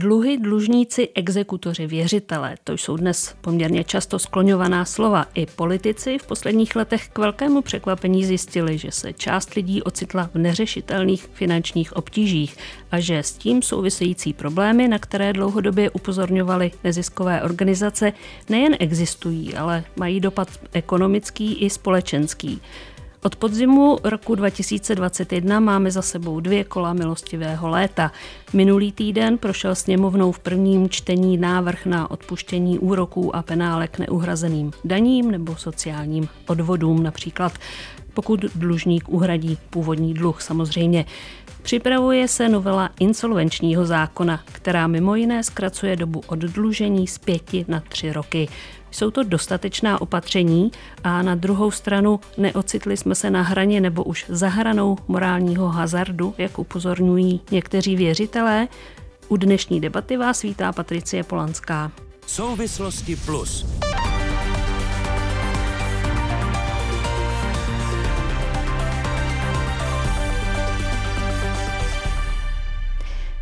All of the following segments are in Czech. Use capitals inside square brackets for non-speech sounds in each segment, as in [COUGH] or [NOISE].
Dluhy, dlužníci, exekutoři, věřitelé, to jsou dnes poměrně často skloňovaná slova. I politici v posledních letech k velkému překvapení zjistili, že se část lidí ocitla v neřešitelných finančních obtížích a že s tím související problémy, na které dlouhodobě upozorňovaly neziskové organizace, nejen existují, ale mají dopad ekonomický i společenský. Od podzimu roku 2021 máme za sebou dvě kola milostivého léta. Minulý týden prošel sněmovnou v prvním čtení návrh na odpuštění úroků a penálek neuhrazeným daním nebo sociálním odvodům, například pokud dlužník uhradí původní dluh samozřejmě. Připravuje se novela insolvenčního zákona, která mimo jiné zkracuje dobu oddlužení z pěti na tři roky. Jsou to dostatečná opatření a na druhou stranu neocitli jsme se na hraně nebo už za hranou morálního hazardu, jak upozorňují někteří věřitelé. U dnešní debaty vás vítá Patricie Polanská. Souvislosti plus.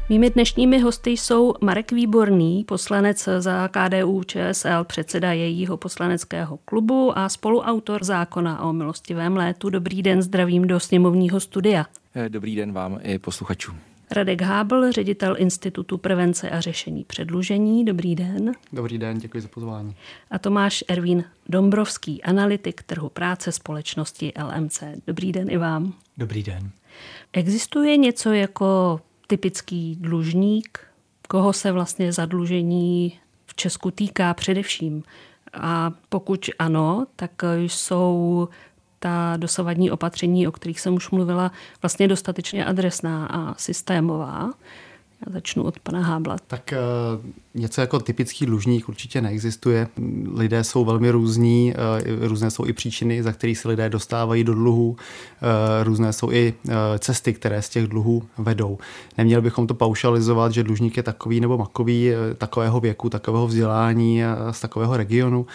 Mými dnešními hosty jsou Marek Výborný, poslanec za KDU ČSL, předseda jejího poslaneckého klubu a spoluautor zákona o milostivém létu. Dobrý den, zdravím do sněmovního studia. Eh, dobrý den vám i posluchačům. Radek Hábl, ředitel Institutu prevence a řešení předlužení. Dobrý den. Dobrý den, děkuji za pozvání. A Tomáš Ervín Dombrovský, analytik trhu práce společnosti LMC. Dobrý den i vám. Dobrý den. Existuje něco jako typický dlužník, koho se vlastně zadlužení v Česku týká především. A pokud ano, tak jsou ta dosavadní opatření, o kterých jsem už mluvila, vlastně dostatečně adresná a systémová. Já začnu od pana Hábla. Tak uh, něco jako typický dlužník určitě neexistuje. Lidé jsou velmi různí, uh, různé jsou i příčiny, za kterých se lidé dostávají do dluhů, uh, různé jsou i cesty, které z těch dluhů vedou. Neměli bychom to paušalizovat, že dlužník je takový nebo makový, takového věku, takového vzdělání, z takového regionu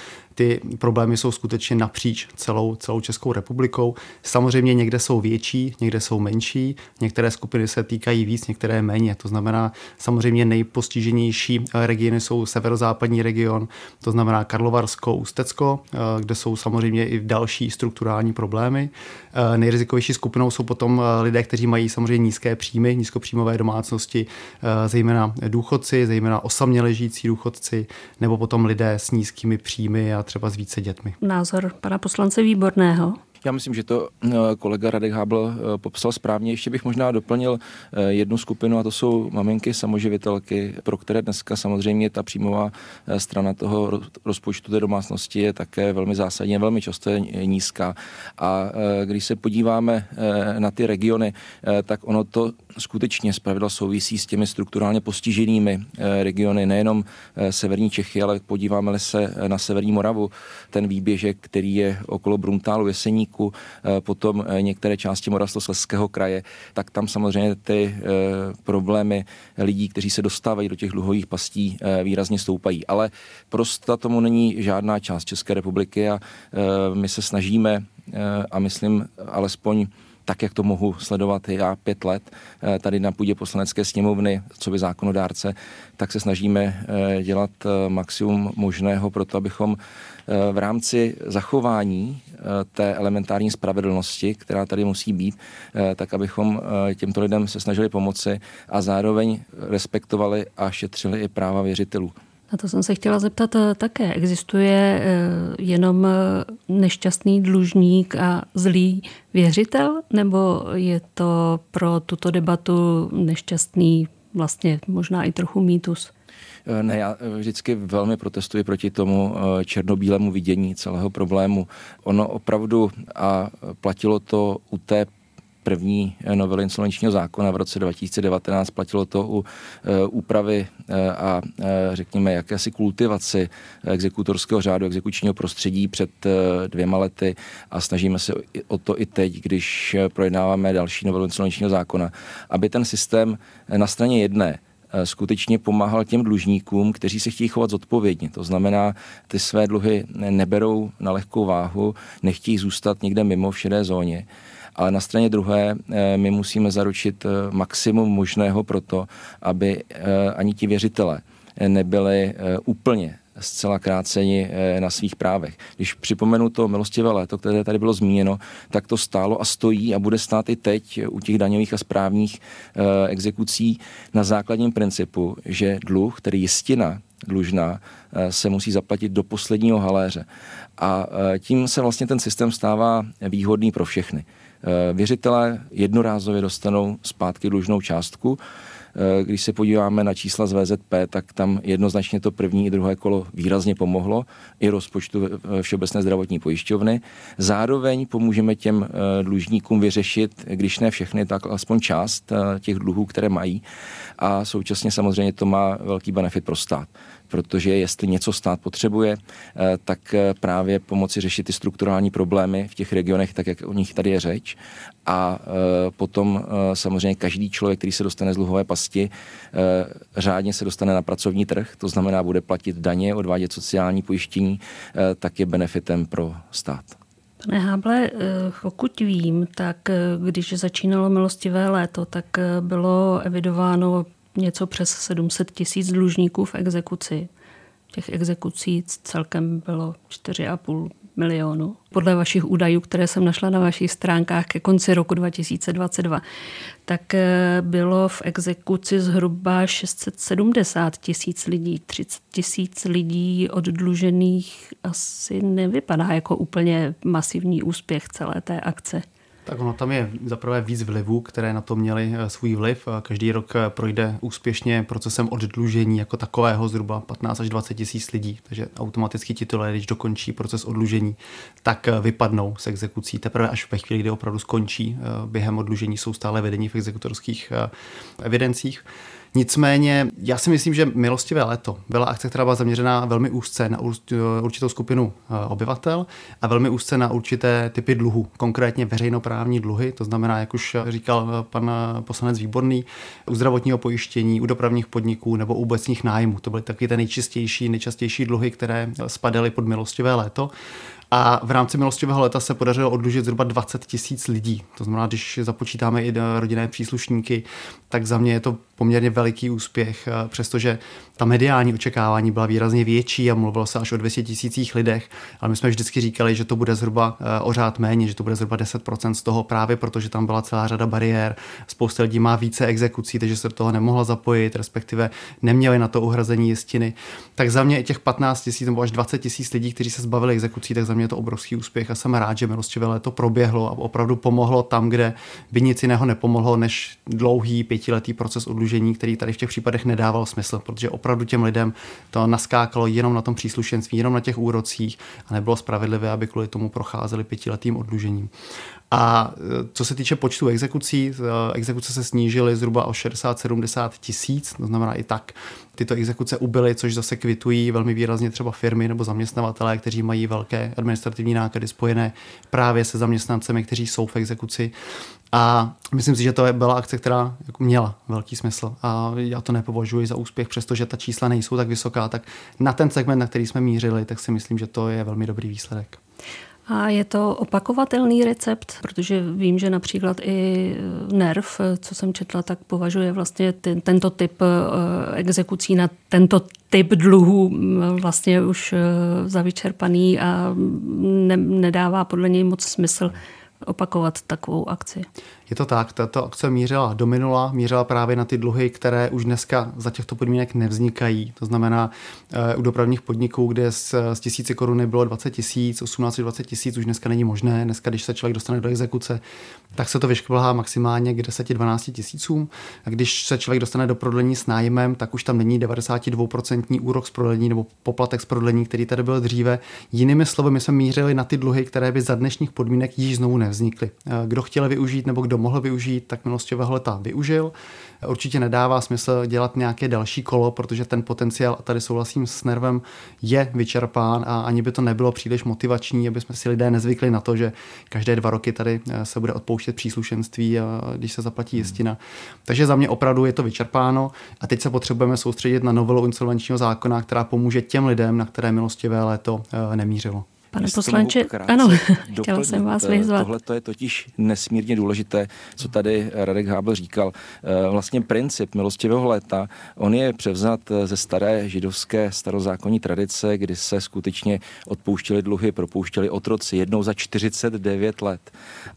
ty problémy jsou skutečně napříč celou, celou Českou republikou. Samozřejmě někde jsou větší, někde jsou menší, některé skupiny se týkají víc, některé méně. To znamená, samozřejmě nejpostiženější regiony jsou severozápadní region, to znamená Karlovarsko, Ústecko, eh, kde jsou samozřejmě i další strukturální problémy. Eh, nejrizikovější skupinou jsou potom eh, lidé, kteří mají samozřejmě nízké příjmy, nízkopříjmové domácnosti, zejména důchodci, zejména osaměle žijící důchodci, nebo potom lidé s nízkými příjmy a třeba s více dětmi. Názor pana poslance Výborného. Já myslím, že to eh, kolega Radek Hábl eh, popsal správně. Ještě bych možná doplnil eh, jednu skupinu a to jsou maminky samoživitelky, pro které dneska samozřejmě ta příjmová strana toho rozpočtu té domácnosti je také velmi zásadně, velmi často je nízká. A když se podíváme na ty regiony, tak ono to skutečně zpravidla souvisí s těmi strukturálně postiženými regiony, nejenom severní Čechy, ale podíváme-li se na severní Moravu, ten výběžek, který je okolo Bruntálu, Jesení, Jeseníku, eh, potom eh, některé části Moravskoslezského kraje, tak tam samozřejmě ty eh, problémy lidí, kteří se dostávají do těch dluhových pastí, výrazně stoupají. Ale prostě tomu není žádná část České republiky a my se snažíme a myslím alespoň tak, jak to mohu sledovat já pět let tady na půdě poslanecké sněmovny, co by zákonodárce, tak se snažíme dělat maximum možného pro to, abychom v rámci zachování té elementární spravedlnosti, která tady musí být, eh, tak abychom eh, těmto lidem se snažili pomoci a zároveň respektovali a šetřili i práva věřitelů. A to jsem se chtěla zeptat také. Existuje jenom nešťastný dlužník a zlý věřitel, nebo je to pro tuto debatu nešťastný vlastně možná i trochu mýtus? Eh, ne, já eh, vždycky velmi protestuji proti tomu eh, černobílému vidění celého problému. Ono opravdu, a platilo to u té první novely insolvenčního zákona v roce 2019, platilo to u úpravy a řekněme jakési kultivaci exekutorského řádu, exekučního prostředí před dvěma lety a snažíme se o to i teď, když projednáváme další novelu insolvenčního zákona, aby ten systém na straně jedné skutečně pomáhal těm dlužníkům, kteří se chtějí chovat zodpovědně. To znamená, ty své dluhy neberou na lehkou váhu, nechtějí zůstat někde mimo v šedé zóně Ale na straně druhé my musíme zaručit maximum možného pro to, aby ani ti věřitelé nebyli úplně zcela kráceni na svých právech. Když připomenu to milostivé léto, které tady bylo zmíněno, tak to stálo a stojí a bude stát i teď u těch daňových a správních exekucí na základním principu, že dluh, který jistina dlužná, eh, se musí zaplatit do posledního haléře. A eh, tím se vlastně ten systém stává výhodný pro všechny. Eh, věřitelé jednorázově dostanou zpátky dlužnou částku, když se podíváme na čísla z VZP, tak tam jednoznačně to první i druhé kolo výrazně pomohlo i rozpočtu Všeobecné zdravotní pojišťovny. Zároveň pomůžeme těm dlužníkům vyřešit, když ne všechny, tak aspoň část těch dluhů, které mají. A současně samozřejmě to má velký benefit pro stát protože jestli něco stát potřebuje, eh, tak eh, právě pomoci řešit ty strukturální problémy v těch regionech, tak jak o nich tady je řeč. A eh, potom samozřejmě každý člověk, který se dostane z dluhové pasti, řádně se dostane na pracovní trh, to znamená, bude platit daně, odvádět sociální pojištění, tak je benefitem pro stát. Pane Háble, pokud vím, tak když začínalo milostivé léto, tak bylo evidováno něco přes 700 tisíc dlužníků v exekuci. Těch exekucí celkem bylo 4,5 milionu. Podle vašich údajů, které jsem našla na vašich stránkách ke konci roku 2022, tak eh, bylo v exekuci zhruba 670 tisíc lidí. 30 tisíc lidí oddlužených asi nevypadá jako úplně masivní úspěch celé té akce. Tak ono tam je zaprvé víc vlivů, které na to měly eh, svůj vliv. Každý rok eh, projde úspěšně procesem oddlužení jako takového zhruba 15 až 20 tisíc lidí, takže automaticky titulé, když dokončí proces oddlužení, tak eh, vypadnou z exekucí. Teprve až ve chvíli, kdy opravdu skončí během oddlužení, jsou stále vedení v exekutorských evidencích. Nicméně já si myslím, že Milostivé léto byla akce, která byla zaměřená velmi úzce na určitou skupinu eh, obyvatel a velmi úzce na určité typy dluhu, konkrétně veřejnoprávní dluhy, to znamená, jak už říkal eh, pan eh, poslanec Výborný, u zdravotního pojištění, u dopravních podniků nebo u obecních nájmů. To byly taky ty nejčistější, nejčastější dluhy, které spadaly pod Milostivé léto. A v rámci milostivého leta se podařilo odlužit zhruba 20 tisíc lidí. To znamená, když započítáme i rodinné příslušníky, tak za mě je to poměrně veliký úspěch, eh, přestože ta mediální očekávání byla výrazně větší a mluvilo se až o 200 tisících lidech, ale my jsme vždycky říkali, že to bude zhruba eh, o řád méně, že to bude zhruba 10% z toho právě protože tam byla celá řada bariér. Spousta lidí má více exekucí, takže se do toho nemohla zapojit, respektive neměli na to uhrazení jistiny. Tak za mě i těch 15 tisíc nebo až 20 tisíc lidí, kteří se zbavili exekucí, tak za mě je to obrovský úspěch a jsem rád, že milostivé léto proběhlo a opravdu pomohlo tam, kde by nic jiného nepomohlo, než dlouhý pětiletý proces odlužení, který tady v těch případech nedával smysl, protože opravdu těm lidem to naskákalo jenom na tom příslušenství, jenom na těch úrocích a nebylo spravedlivé, aby kvůli tomu procházeli pětiletým odlužením. A e, co se týče počtu exekucí, e, exekuce se snížily zhruba o 60-70 tisíc, to znamená i tak tyto exekuce ubyly, což zase kvitují velmi výrazně třeba firmy nebo zaměstnavatelé, kteří mají velké administrativní náklady spojené právě se zaměstnancemi, kteří jsou v exekuci. A myslím si, že to byla akce, která jako měla velký smysl. A já to nepovažuji za úspěch, přestože ta čísla nejsou tak vysoká, tak na ten segment, na který jsme mířili, tak si myslím, že to je velmi dobrý výsledek. A je to opakovatelný recept, protože vím, že například i NERV, co jsem četla, tak považuje vlastně ten, tento typ eh, exekucí na tento typ dluhů vlastně už eh, za vyčerpaný a ne, nedává podle něj moc smysl opakovat takovou akci. Je to tak, tato akce mířila do minula, mířila právě na ty dluhy, které už dneska za těchto podmínek nevznikají. To znamená uh, u dopravních podniků, kde z, z tisíci koruny bylo 20 tisíc, 18-20 tisíc, už dneska není možné. Dneska, když se člověk dostane do exekuce, tak se to vyšplhá maximálně k 10-12 tisícům. A když se člověk dostane do prodlení s nájmem, tak už tam není 92% úrok z prodlení nebo poplatek z prodlení, který tady byl dříve. Jinými slovy, my jsme mířili na ty dluhy, které by za dnešních podmínek již znovu nevznikly. Eh, kdo chtěl využít nebo kdo mohl využít, tak milostivého leta využil. Určitě nedává smysl dělat nějaké další kolo, protože ten potenciál, a tady souhlasím s nervem, je vyčerpán a ani by to nebylo příliš motivační, aby jsme si lidé nezvykli na to, že každé dva roky tady eh, se bude odpouštět příslušenství, když se zaplatí jistina. Takže za mě opravdu je to vyčerpáno a teď se potřebujeme soustředit na novelu insolvenčního zákona, která pomůže těm lidem, na které milostivé léto eh, nemířilo. Pane poslanče, ano, [LAUGHS] chtěla jsem vás vyzvat. Tohle to je totiž nesmírně důležité, co tady Radek Hábel říkal. Eh, vlastně princip milostivého léta, on je převzat ze staré židovské starozákonní tradice, kdy se skutečně odpouštěli dluhy, propouštěli otroci jednou za 49 let.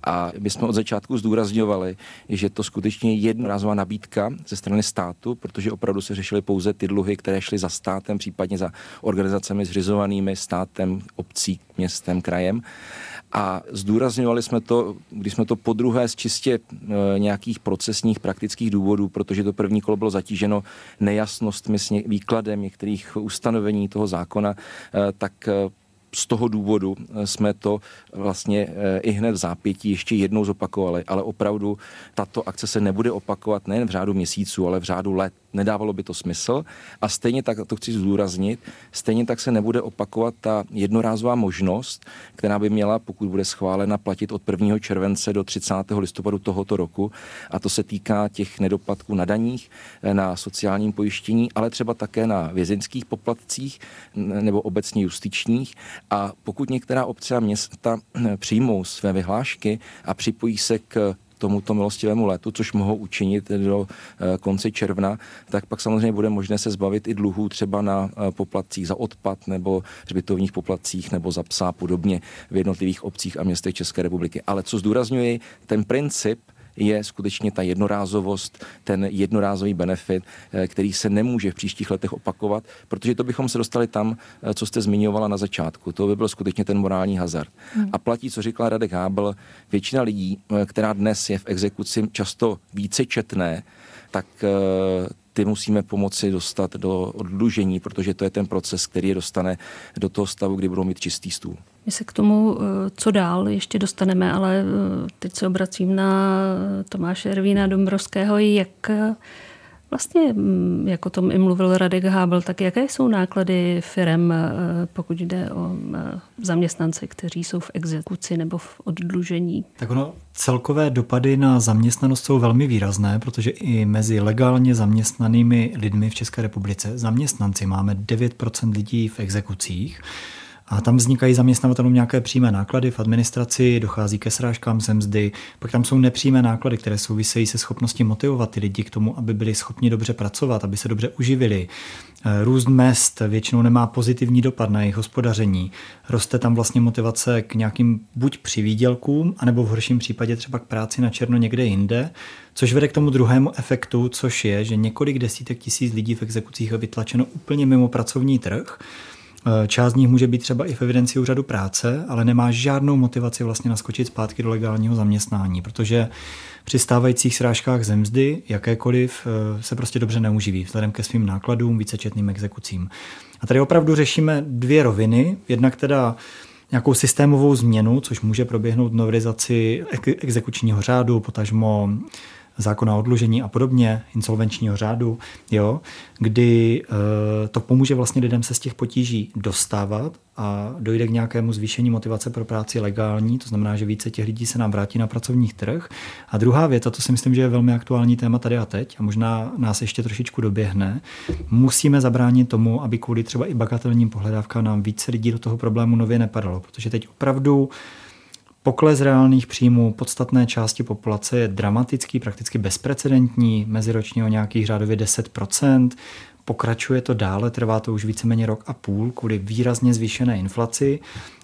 A my jsme od začátku zdůrazňovali, že to skutečně je jednorázová nabídka ze strany státu, protože opravdu se řešily pouze ty dluhy, které šly za státem, případně za organizacemi zřizovanými státem, obcí, městem, krajem. A zdůrazňovali jsme to, když jsme to po druhé z čistě e, nějakých procesních, praktických důvodů, protože to první kolo bylo zatíženo nejasnostmi s výkladem některých ustanovení toho zákona, e, tak e, z toho důvodu jsme to vlastně i hned v zápětí ještě jednou zopakovali, ale opravdu tato akce se nebude opakovat nejen v řádu měsíců, ale v řádu let nedávalo by to smysl. A stejně tak, to chci zdůraznit, stejně tak se nebude opakovat ta jednorázová možnost, která by měla, pokud bude schválena, platit od 1. července do 30. listopadu tohoto roku. A to se týká těch nedoplatků na daních, na sociálním pojištění, ale třeba také na vězeňských poplatcích nebo obecně justičních. A pokud některá obce a města přijmou své vyhlášky a připojí se k tomuto milostivému letu, což mohou učinit do eh, konce června, tak pak samozřejmě bude možné se zbavit i dluhů třeba na eh, poplatcích za odpad nebo hřbitovních poplatcích nebo za psa podobně v jednotlivých obcích a městech České republiky. Ale co zdůrazňuji, ten princip je skutečně ta jednorázovost, ten jednorázový benefit, eh, který se nemůže v příštích letech opakovat, protože to bychom se dostali tam, eh, co jste zmiňovala na začátku. To by byl skutečně ten morální hazard. Hmm. A platí, co říkal Radek Hábel, většina lidí, eh, která dnes je v exekuci často více četné, tak ty musíme pomoci dostat do odlužení, protože to je ten proces, který je dostane do toho stavu, kdy budou mít čistý stůl. My se k tomu, eh, co dál, ještě dostaneme, ale eh, teď se obracím na Tomáše Ervína Dombrovského, jak eh, Vlastně, mm, jako tom i mluvil Radek Hábel, tak jaké jsou náklady firem, pokud jde o zaměstnance, kteří jsou v exekuci nebo v oddlužení? Tak ono, celkové dopady na zaměstnanost jsou velmi výrazné, protože i mezi legálně zaměstnanými lidmi v České republice, zaměstnanci, máme 9% lidí v exekucích. A tam vznikají zaměstnavatelům nějaké přímé náklady v administraci, dochází ke srážkám ze mzdy, pak tam jsou nepřímé náklady, které souvisejí se schopností motivovat ty lidi k tomu, aby byli schopni dobře pracovat, aby se dobře uživili. Eh, růst mest většinou nemá pozitivní dopad na jejich hospodaření. Roste tam vlastně motivace k nějakým buď přivídělkům, anebo v horším případě třeba k práci na černo někde jinde, což vede k tomu druhému efektu, což je, že několik desítek tisíc lidí v exekucích je vytlačeno úplně mimo pracovní trh část z nich může být třeba i v evidenci úřadu práce, ale nemá žádnou motivaci vlastně naskočit zpátky do legálního zaměstnání, protože při stávajících srážkách zemzdy jakékoliv eh, se prostě dobře neuživí vzhledem ke svým nákladům, vícečetným exekucím. A tady opravdu řešíme dvě roviny. Jednak teda nějakou systémovou změnu, což může proběhnout novelizaci exekučního řádu, potažmo zákona o odlužení a podobně, insolvenčního řádu, jo, kdy e, to pomůže vlastně lidem se z těch potíží dostávat a dojde k nějakému zvýšení motivace pro práci legální, to znamená, že více těch lidí se nám vrátí na pracovních trh. A druhá věc, a to si myslím, že je velmi aktuální téma tady a teď, a možná nás ještě trošičku doběhne, musíme zabránit tomu, aby kvůli třeba i bagatelním pohledávkám nám více lidí do toho problému nově nepadalo, protože teď opravdu Pokles reálných příjmů podstatné části populace je dramatický, prakticky bezprecedentní, meziročně o nějakých řádově 10%. Pokračuje to dále, trvá to už víceméně rok a půl kvůli výrazně zvýšené inflaci.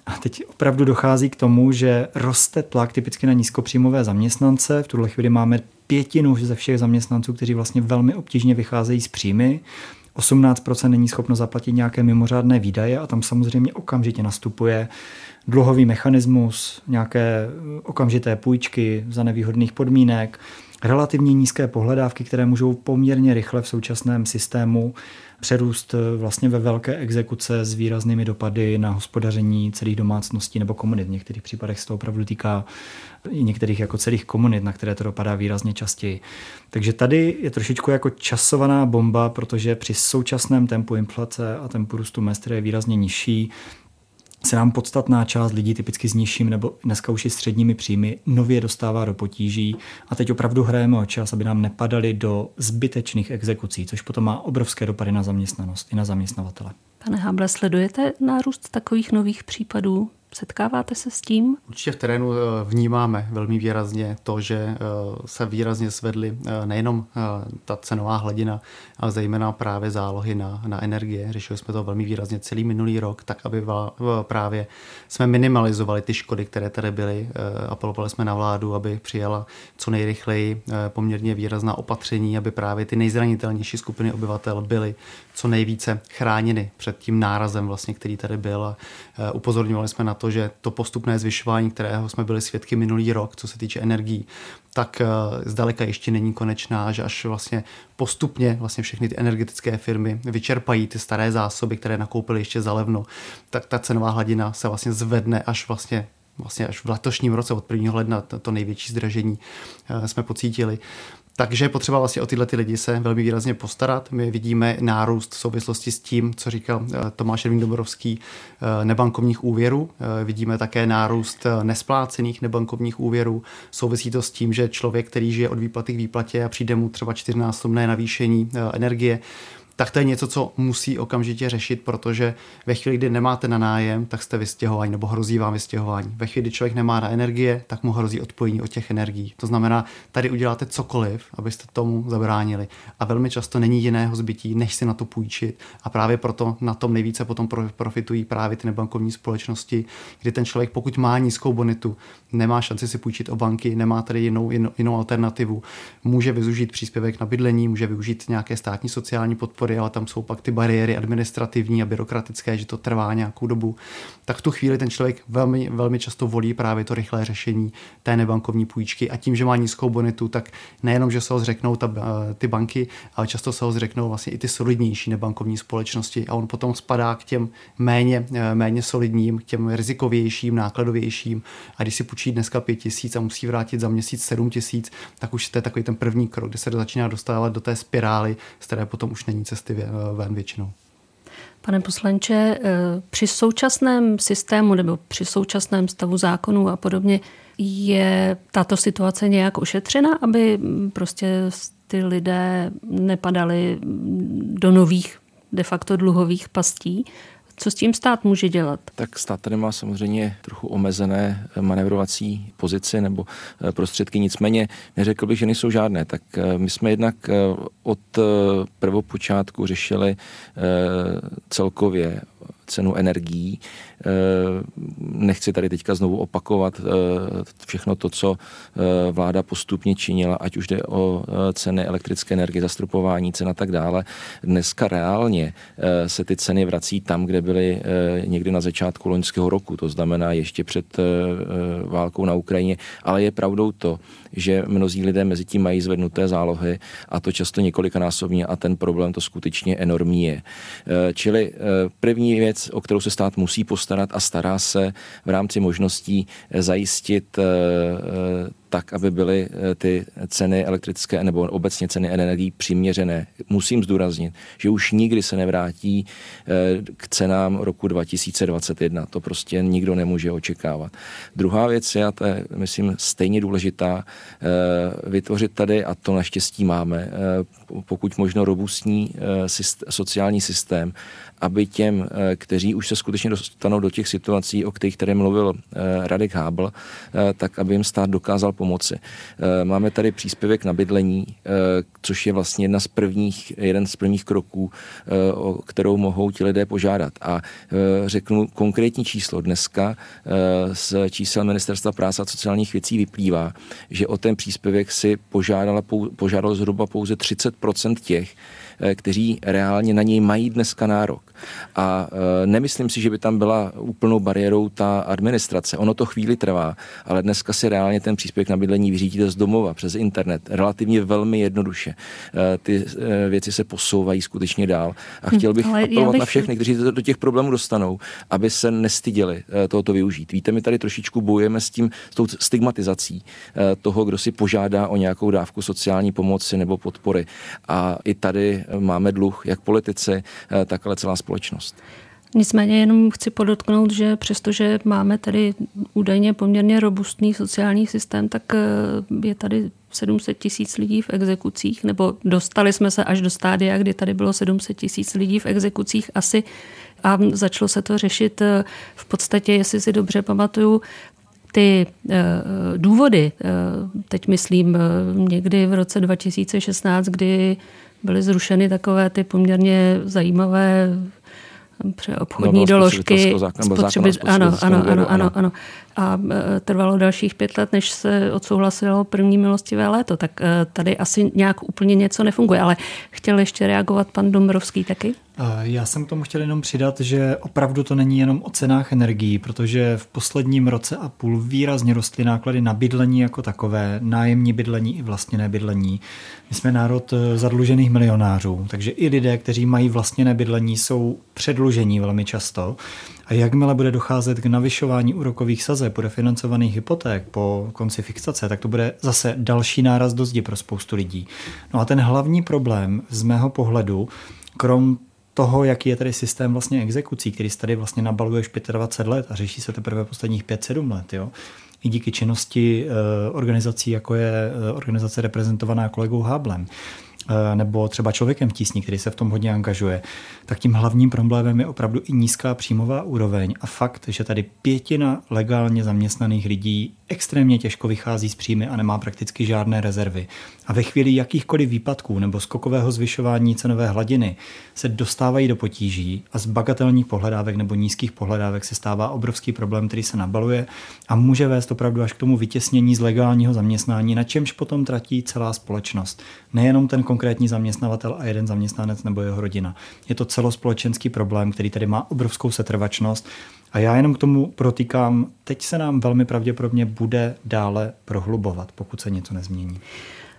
A teď opravdu dochází k tomu, že roste tlak typicky na nízkopříjmové zaměstnance. V tuhle chvíli máme pětinu ze všech zaměstnanců, kteří vlastně velmi obtížně vycházejí z příjmy. 18% není schopno zaplatit nějaké mimořádné výdaje a tam samozřejmě okamžitě nastupuje dluhový mechanismus, nějaké okamžité půjčky za nevýhodných podmínek, relativně nízké pohledávky, které můžou poměrně rychle v současném systému přerůst vlastně ve velké exekuce s výraznými dopady na hospodaření celých domácností nebo komunit. V některých případech se to opravdu týká i některých jako celých komunit, na které to dopadá výrazně častěji. Takže tady je trošičku jako časovaná bomba, protože při současném tempu inflace a tempu růstu mest, je výrazně nižší, se nám podstatná část lidí, typicky s nižším nebo dneska už i středními příjmy, nově dostává do potíží a teď opravdu hrajeme o čas, aby nám nepadali do zbytečných exekucí, což potom má obrovské dopady na zaměstnanost i na zaměstnavatele. Pane Hable, sledujete nárůst takových nových případů? Setkáváte se s tím? Určitě v terénu eh, vnímáme velmi výrazně to, že eh, se výrazně svedly eh, nejenom ta cenová hladina, ale zejména právě zálohy na, na energie. Řešili jsme to velmi výrazně celý minulý rok, tak aby právě jsme minimalizovali ty škody, které tady byly. Apelovali jsme na vládu, aby přijala co nejrychleji poměrně výrazná opatření, aby právě ty nejzranitelnější skupiny obyvatel byly co nejvíce chráněny před tím nárazem, vlastně, který tady byl. A upozorňovali jsme na to, že to postupné zvyšování, kterého jsme byli svědky minulý rok, co se týče energií, tak eh, zdaleka ještě není konečná, že až vlastně postupně vlastně všechny ty energetické firmy vyčerpají ty staré zásoby, které nakoupily ještě za levno, tak ta cenová hladina se vlastně zvedne až vlastně vlastně až v letošním roce od 1. ledna to, největší zdražení eh, jsme pocítili. Takže je potřeba vlastně o tyhle ty lidi se velmi výrazně postarat. My vidíme nárůst v souvislosti s tím, co říkal eh, Tomáš Ervin Doborovský, eh, nebankovních úvěrů. Eh, vidíme také nárůst nesplácených nebankovních úvěrů. Souvisí to s tím, že člověk, který žije od výplaty k výplatě a přijde mu třeba čtyřnásobné navýšení energie, tak to je něco, co musí okamžitě řešit, protože ve chvíli, kdy nemáte na nájem, tak jste vystěhování nebo hrozí vám vystěhování. Ve chvíli, kdy člověk nemá na energie, tak mu hrozí odpojení od těch energií. To znamená, tady uděláte cokoliv, abyste tomu zabránili. A velmi často není jiného zbytí, než si na to půjčit. A právě proto na tom nejvíce potom profitují právě ty nebankovní společnosti, kdy ten člověk, pokud má nízkou bonitu, nemá šanci si půjčit o banky, nemá tady jinou, jinou, jinou alternativu, může využít příspěvek na bydlení, může využít nějaké státní sociální podpory prostory, ale tam jsou pak ty bariéry administrativní a byrokratické, že to trvá nějakou dobu, tak v tu chvíli ten člověk velmi, velmi často volí právě to rychlé řešení té nebankovní půjčky. A tím, že má nízkou bonitu, tak nejenom, že se ho zřeknou ta, eh, ty banky, ale často se ho zřeknou vlastně i ty solidnější nebankovní společnosti. A on potom spadá k těm méně, eh, méně solidním, k těm rizikovějším, nákladovějším. A když si půjčí dneska pět tisíc a musí vrátit za měsíc sedm tisíc, tak už to je takový ten první krok, kde se začíná dostávat do té spirály, z které potom už není cesta cesty ven většinou. Pane poslanče, eh, při současném systému nebo při současném stavu zákonů a podobně je tato situace nějak ošetřena, aby prostě ty lidé nepadali do nových de facto dluhových pastí? Co s tím stát může dělat? Tak stát tady má samozřejmě trochu omezené manevrovací pozici nebo eh, prostředky, nicméně neřekl bych, že nejsou žádné. Tak eh, my jsme jednak eh, od prvopočátku řešili celkově cenu energií. Eh, nechci tady teďka znovu opakovat eh, všechno to, co eh, vláda postupně činila, ať už jde o ceny elektrické energie, zastropování cen a tak dále. Dneska reálně se ty ceny vrací tam, kde byly někdy na začátku loňského roku, to znamená ještě před válkou na Ukrajině, ale je pravdou to, že mnozí lidé mezi tím mají zvednuté zálohy a to často několikanásobně a ten problém to skutečně enormní je. Čili první věc, věc, o kterou se stát musí postarat a stará se v rámci možností zajistit eh, eh, tak, aby byly eh, ty ceny elektrické nebo obecně ceny energií přiměřené. Musím zdůraznit, že už nikdy se nevrátí k cenám roku 2021. To prostě nikdo nemůže očekávat. Druhá věc je, a to je, myslím, stejně důležitá, vytvořit tady, a to naštěstí máme, pokud možno robustní sociální systém, aby těm, eh, kteří už se skutečně dostanou do těch situací, o kterých tady mluvil eh, Radek Hábl, eh, tak aby jim stát dokázal pomoci. Máme tady příspěvek na bydlení, což je vlastně jedna z prvních, jeden z prvních kroků, o kterou mohou ti lidé požádat. A řeknu konkrétní číslo. Dneska z čísel Ministerstva práce a sociálních věcí vyplývá, že o ten příspěvek si požádala, požádalo zhruba pouze 30% těch, Eh, kteří reálně na něj mají dneska nárok. A eh, nemyslím si, že by tam byla úplnou bariérou ta administrace. Ono to chvíli trvá, ale dneska si reálně ten příspěvek na bydlení vyřídíte z domova, přes internet, relativně velmi jednoduše. Eh, ty věci se posouvají skutečně dál. A hm, chtěl bych ale apelovat bych... na všechny, kteří se do těch problémů dostanou, aby se nestyděli tohoto využít. Víte, my tady trošičku bojujeme s tím, s tou stigmatizací toho, kdo si požádá o nějakou dávku sociální pomoci nebo podpory. A i tady máme dluh, jak politici, tak ale celá společnost. Nicméně jenom chci podotknout, že přestože máme tady údajně poměrně robustný sociální systém, tak eh, je tady 700 tisíc lidí v exekucích, nebo dostali jsme se až do stádia, kdy tady bylo 700 tisíc lidí v exekucích. Asi A začalo se to řešit v podstatě, jestli si dobře pamatuju, ty důvody, teď myslím někdy v roce 2016, kdy byly zrušeny takové ty poměrně zajímavé obchodní no, doložky, spotřeby, ano, ano, ano, ano, ano. A e, trvalo dalších pět let, než se odsouhlasilo první milostivé léto, tak e, tady asi nějak úplně něco nefunguje, ale chtěl ještě reagovat pan Dombrovský taky? Já jsem k tomu chtěl jenom přidat, že opravdu to není jenom o cenách energií, protože v posledním roce a půl výrazně rostly náklady na bydlení jako takové, nájemní bydlení i vlastněné bydlení. My jsme národ zadlužených milionářů, takže i lidé, kteří mají vlastněné bydlení, jsou předlužení velmi často. A jakmile bude docházet k navyšování úrokových sazeb, bude financovaných hypoték po konci fixace, tak to bude zase další náraz do zdi pro spoustu lidí. No a ten hlavní problém z mého pohledu, krom toho, jaký je tady systém vlastně exekucí, který se tady vlastně nabaluje už 25 let a řeší se teprve posledních 5-7 let, jo, i díky činnosti eh, organizací, jako je eh, organizace reprezentovaná kolegou Háblem, nebo třeba člověkem v tísni, který se v tom hodně angažuje, tak tím hlavním problémem je opravdu i nízká příjmová úroveň a fakt, že tady pětina legálně zaměstnaných lidí extrémně těžko vychází z příjmy a nemá prakticky žádné rezervy. A ve chvíli jakýchkoliv výpadků nebo skokového zvyšování cenové hladiny se dostávají do potíží a z bagatelních pohledávek nebo nízkých pohledávek se stává obrovský problém, který se nabaluje a může vést opravdu až k tomu vytěsnění z legálního zaměstnání, na čemž potom tratí celá společnost. Nejenom ten konkrétní zaměstnavatel a jeden zaměstnanec nebo jeho rodina. Je to celospolečenský problém, který tady má obrovskou setrvačnost. A já jenom k tomu protýkám, teď se nám velmi pravděpodobně bude dále prohlubovat, pokud se něco nezmění.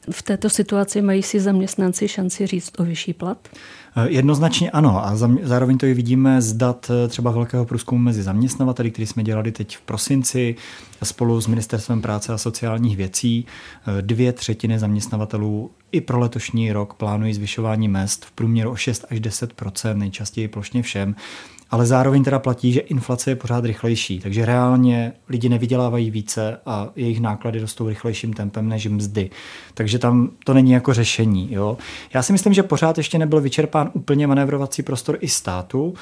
V této situaci mají si zaměstnanci šanci říct o vyšší plat? Eh, jednoznačně ano a zároveň to i vidíme z dat eh, třeba velkého průzkumu mezi zaměstnavateli, který jsme dělali teď v prosinci spolu s Ministerstvem práce a sociálních věcí. Eh, dvě třetiny zaměstnavatelů i pro letošní rok plánují zvyšování mest v průměru o 6 až 10% nejčastěji plošně všem ale zároveň teda platí, že inflace je pořád rychlejší, takže reálně lidi nevydělávají více a jejich náklady rostou rychlejším tempem než mzdy. Takže tam to není jako řešení. Jo? Já si myslím, že pořád ještě nebyl vyčerpán úplně manévrovací prostor i státu,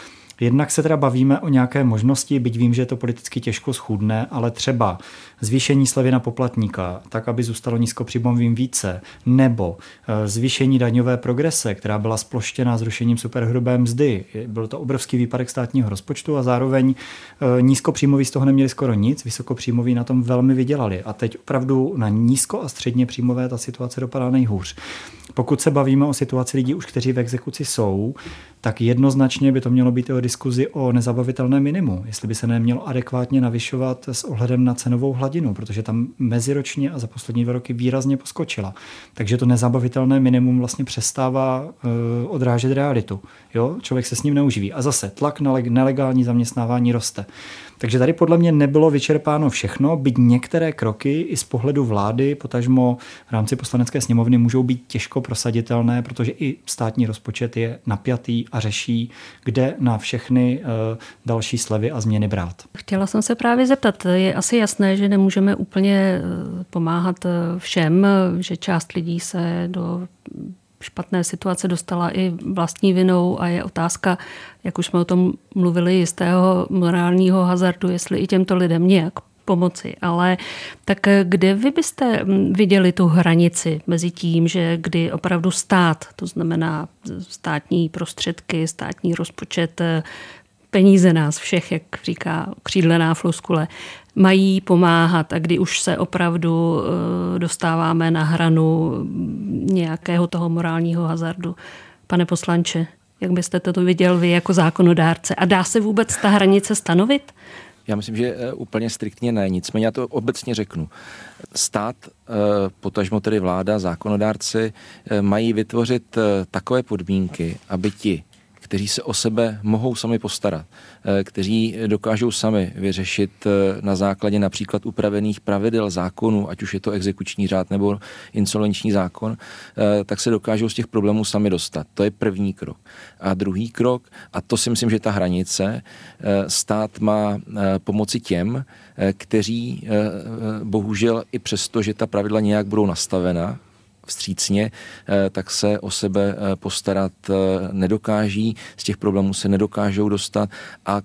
Jednak se teda bavíme o nějaké možnosti, byť vím, že je to politicky těžko schůdné, ale třeba zvýšení slevy na poplatníka, tak aby zůstalo nízkopříjmovým více, nebo eh, zvýšení daňové progrese, která byla sploštěna zrušením superhrubé mzdy. Byl to obrovský výpadek státního rozpočtu a zároveň eh, nízkopříjmoví z toho neměli skoro nic, vysokopříjmoví na tom velmi vydělali. A teď opravdu na nízko a středně příjmové ta situace dopadá nejhůř. Pokud se bavíme o situaci lidí už, kteří v exekuci jsou, tak jednoznačně by to mělo být o diskuzi o nezabavitelné minimu, jestli by se nemělo adekvátně navyšovat s ohledem na cenovou hladinu, protože tam meziročně a za poslední dva roky výrazně poskočila. Takže to nezabavitelné minimum vlastně přestává uh, odrážet realitu. Jo? Člověk se s ním neuživí. A zase tlak na nelegální zaměstnávání roste. Takže tady podle mě nebylo vyčerpáno všechno, byť některé kroky i z pohledu vlády, potažmo v rámci poslanecké sněmovny, můžou být těžko prosaditelné, protože i státní rozpočet je napjatý a řeší, kde na všechny eh, další slevy a změny brát. Chtěla jsem se právě zeptat, je asi jasné, že nemůžeme úplně eh, pomáhat eh, všem, že část lidí se do špatné situace dostala i vlastní vinou a je otázka, jak už jsme o tom mluvili, jistého morálního hazardu, jestli i těmto lidem nějak pomoci. Ale tak kde vy byste viděli tu hranici mezi tím, že kdy opravdu stát, to znamená státní prostředky, státní rozpočet, peníze nás všech, jak říká křídlená floskule, mají pomáhat a kdy už se opravdu eh, dostáváme na hranu nějakého toho morálního hazardu. Pane poslanče, jak byste to viděl vy jako zákonodárce? A dá se vůbec ta hranice stanovit? Já myslím, že eh, úplně striktně ne, nicméně já to obecně řeknu. Stát, eh, potažmo tedy vláda, zákonodárci mají vytvořit takové podmínky, aby ti, kteří se o sebe mohou sami postarat, eh, kteří dokážou sami vyřešit eh, na základě například upravených pravidel zákonů, ať už je to exekuční řád nebo insolvenční zákon, eh, tak se dokážou z těch problémů sami dostat. To je první krok. A druhý krok, a to si myslím, že ta hranice, stát má pomoci těm, kteří bohužel i přesto, že ta pravidla nějak budou nastavena, vstřícně, tak se o sebe postarat nedokáží, z těch problémů se nedokážou dostat a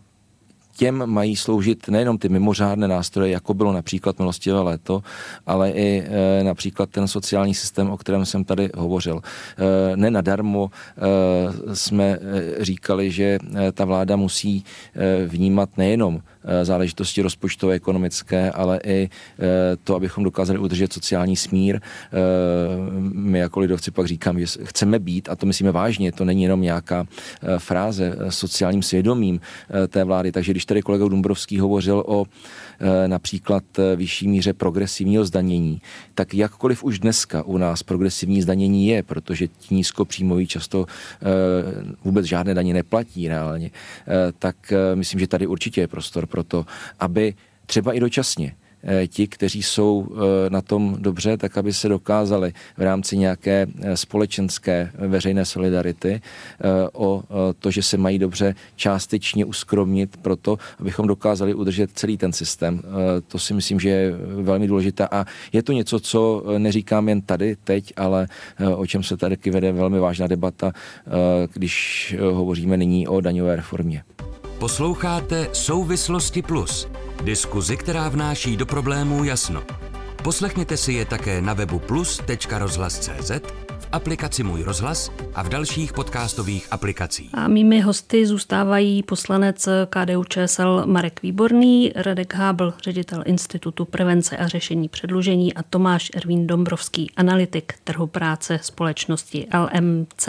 těm mají sloužit nejenom ty mimořádné nástroje, jako bylo například milostivé léto, ale i e, například ten sociální systém, o kterém jsem tady hovořil. E, nenadarmo e, jsme říkali, že ta vláda musí vnímat nejenom záležitosti rozpočtové, ekonomické, ale i e, to, abychom dokázali udržet sociální smír. E, my jako lidovci pak říkám, že chceme být, a to myslíme vážně, to není jenom nějaká fráze, sociálním svědomím té vlády, takže když tady kolega Dumbrovský hovořil o například e, vyšší míře progresivního zdanění, tak jakkoliv už dneska u nás progresivní zdanění je, protože ti nízkopříjmoví často e, vůbec žádné daně neplatí reálně, tak myslím, že tady určitě je prostor pro to, aby třeba i dočasně Eh, ti, kteří jsou eh, na tom dobře, tak aby se dokázali v rámci nějaké eh, společenské veřejné solidarity o to, že se mají dobře částečně uskromnit pro to, abychom dokázali udržet celý ten systém. To si myslím, že je velmi důležité a je to něco, co neříkám jen tady, teď, ale o čem se tady vede velmi vážná debata, když hovoříme nyní o daňové reformě. Posloucháte Souvislosti Plus, diskuzi, která vnáší do problémů jasno. Poslechněte si je také na webu plus.rozhlas.cz, v aplikaci Můj rozhlas a v dalších podcastových aplikacích. A mými hosty zůstávají poslanec KDU ČSL Marek Výborný, Radek Hábl, ředitel Institutu prevence a řešení předlužení a Tomáš Ervín Dombrovský, analytik trhu práce společnosti LMC.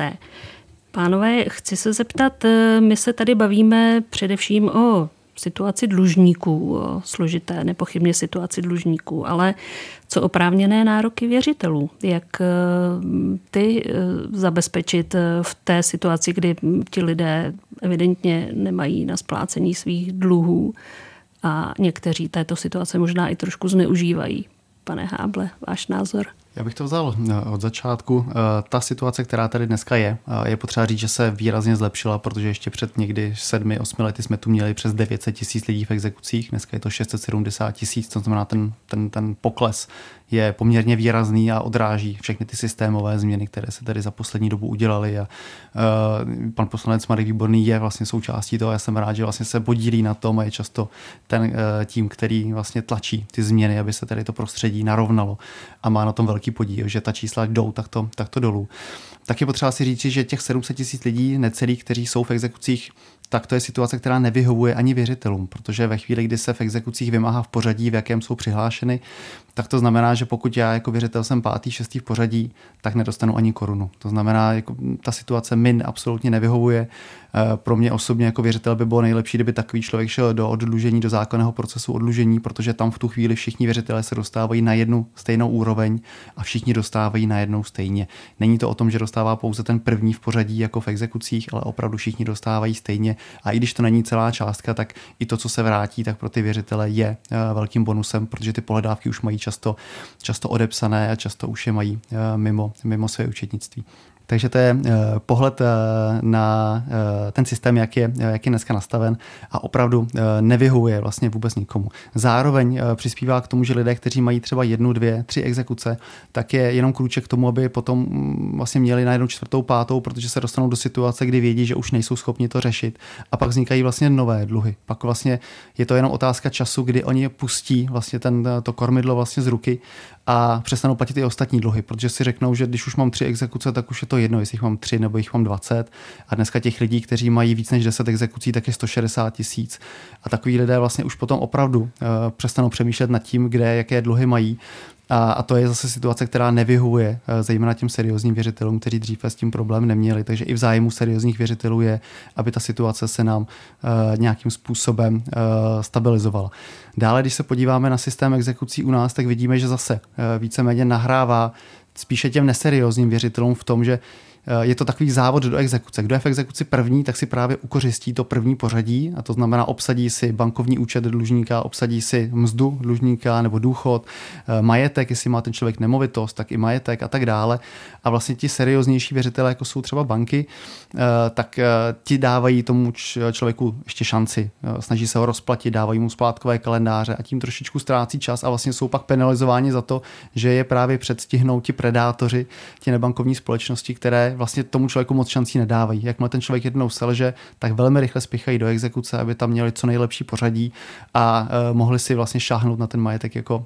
Pánové, chci se zeptat, eh, my se tady bavíme především o situaci dlužníků, o složité nepochybně situaci dlužníků, ale co oprávněné nároky věřitelů, jak eh, ty eh, zabezpečit v té situaci, kdy ti lidé evidentně nemají na splácení svých dluhů a někteří této situace možná i trošku zneužívají. Pane Háble, váš názor? Já bych to vzal eh, od začátku. Eh, ta situace, která tady dneska je, eh, je potřeba říct, že se výrazně zlepšila, protože ještě před někdy 7-8 lety jsme tu měli přes 900 tisíc lidí v exekucích, dneska je to 670 tisíc, to znamená ten, ten, ten pokles je poměrně výrazný a odráží všechny ty systémové změny, které se tady za poslední dobu udělaly. A, uh, pan poslanec Marek Výborný je vlastně součástí toho. Já jsem rád, že vlastně se podílí na tom a je často ten uh, tím, který vlastně tlačí ty změny, aby se tady to prostředí narovnalo a má na tom velký podíl, že ta čísla jdou takto, takto dolů. Tak je potřeba si říct, že těch 700 tisíc lidí necelých, kteří jsou v exekucích, tak to je situace, která nevyhovuje ani věřitelům, protože ve chvíli, kdy se v exekucích vymáhá v pořadí, v jakém jsou přihlášeny, tak to znamená, že pokud já jako věřitel jsem pátý, šestý v pořadí, tak nedostanu ani korunu. To znamená, jako ta situace min absolutně nevyhovuje. Eh, pro mě osobně jako věřitel by bylo nejlepší, kdyby takový člověk šel do odlužení, do zákonného procesu odlužení, protože tam v tu chvíli všichni věřitelé se dostávají na jednu stejnou úroveň a všichni dostávají na jednou stejně. Není to o tom, že dostává pouze ten první v pořadí jako v exekucích, ale opravdu všichni dostávají stejně. A i když to není celá částka, tak i to, co se vrátí, tak pro ty věřitele je eh, velkým bonusem, protože ty pohledávky už mají často, často odepsané a často už je mají eh, mimo, mimo své účetnictví. Takže to je eh, pohled eh, na eh, ten systém, jak je, jak je dneska nastaven a opravdu nevyhovuje vlastně vůbec nikomu. Zároveň přispívá k tomu, že lidé, kteří mají třeba jednu, dvě, tři exekuce, tak je jenom krůček k tomu, aby potom mm, vlastně měli na jednu čtvrtou, pátou, protože se dostanou do situace, kdy vědí, že už nejsou schopni to řešit a pak vznikají vlastně nové dluhy. Pak vlastně je to jenom otázka času, kdy oni pustí vlastně ten, to kormidlo vlastně z ruky a přestanou platit i ostatní dluhy, protože si řeknou, že když už mám tři exekuce, tak už je to jedno, jestli jich mám tři nebo jich mám 20. A dneska těch lidí, kteří mají víc než 10 exekucí, tak je 160 tisíc. A takový lidé vlastně už potom opravdu uh, přestanou přemýšlet nad tím, kde jaké dluhy mají a, a to je zase situace, která nevyhovuje eh, zejména těm seriózním věřitelům, kteří dříve s tím problém neměli. Takže i v zájmu seriózních věřitelů je, aby ta situace se nám uh, nějakým způsobem uh, stabilizovala. Dále, když se podíváme na systém exekucí u nás, tak vidíme, že zase uh, víceméně nahrává spíše těm neseriózním věřitelům v tom, že je to takový závod do exekuce. Kdo je v exekuci první, tak si právě ukořistí to první pořadí, a to znamená obsadí si bankovní účet dlužníka, obsadí si mzdu dlužníka nebo důchod, majetek, jestli má ten člověk nemovitost, tak i majetek a tak dále. A vlastně ti serióznější věřitelé, jako jsou třeba banky, tak ti dávají tomu člověku ještě šanci. Snaží se ho rozplatit, dávají mu splátkové kalendáře a tím trošičku ztrácí čas a vlastně jsou pak penalizováni za to, že je právě předstihnou ti predátoři, ti nebankovní společnosti, které vlastně tomu člověku moc šancí nedávají. Jakmile ten člověk jednou selže, tak velmi rychle spěchají do exekuce, aby tam měli co nejlepší pořadí a uh, mohli si vlastně šáhnout na ten majetek jako, uh,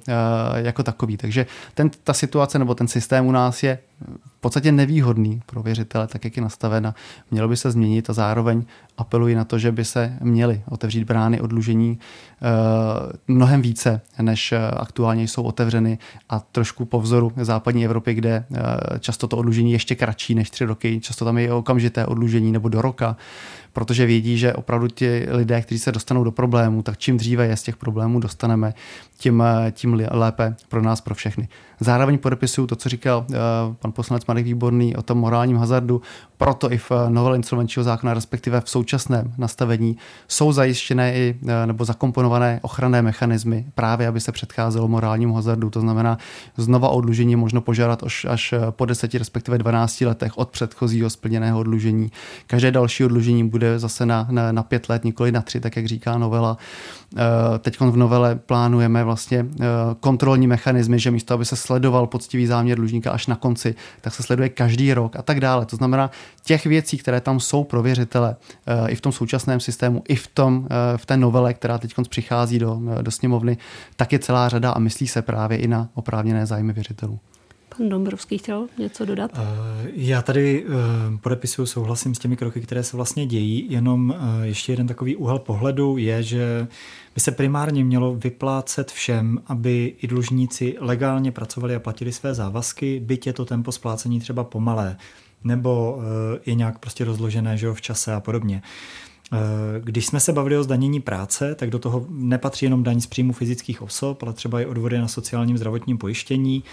jako takový. Takže ten, ta situace nebo ten systém u nás je v podstatě nevýhodný pro věřitele, tak jak je nastavena. Mělo by se změnit a zároveň apeluji na to, že by se měly otevřít brány odlužení eh, mnohem více, než eh, aktuálně jsou otevřeny a trošku po vzoru západní Evropy, kde eh, často to odlužení je ještě kratší než tři roky, často tam je okamžité odlužení nebo do roka, protože vědí, že opravdu ti lidé, kteří se dostanou do problémů, tak čím dříve je z těch problémů dostaneme, tím, tím lépe pro nás, pro všechny. Zároveň podepisuju to, co říkal pan poslanec Marek Výborný o tom morálním hazardu, proto i v novele insolvenčního zákona, respektive v současném nastavení, jsou zajištěné i nebo zakomponované ochranné mechanismy právě, aby se předcházelo morálnímu hazardu. To znamená, znova odlužení možno požádat až, až po 10, respektive 12 letech od předchozího splněného odlužení. Každé další odlužení bude zase na, na, na pět let, nikoli na tři, tak jak říká novela. Teď v novele plánujeme vlastně kontrolní mechanismy, že místo, aby se sledoval poctivý záměr dlužníka až na konci, tak se sleduje každý rok a tak dále. To znamená, těch věcí, které tam jsou pro věřitele eh, i v tom současném systému, i v, tom, eh, v té novele, která teď přichází do, do sněmovny, tak je celá řada a myslí se právě i na oprávněné zájmy věřitelů. Pan Dombrovský chtěl něco dodat? Eh, já tady podepisuju, souhlasím s těmi kroky, které se vlastně dějí, jenom ještě jeden takový úhel pohledu je, že by se primárně mělo vyplácet všem, aby i dlužníci legálně pracovali a platili své závazky, byť je to tempo splácení třeba pomalé nebo eh, je nějak prostě rozložené že jo, v čase a podobně. Eh, když jsme se bavili o zdanění práce, tak do toho nepatří jenom daň z příjmu fyzických osob, ale třeba i odvody na sociálním zdravotním pojištění,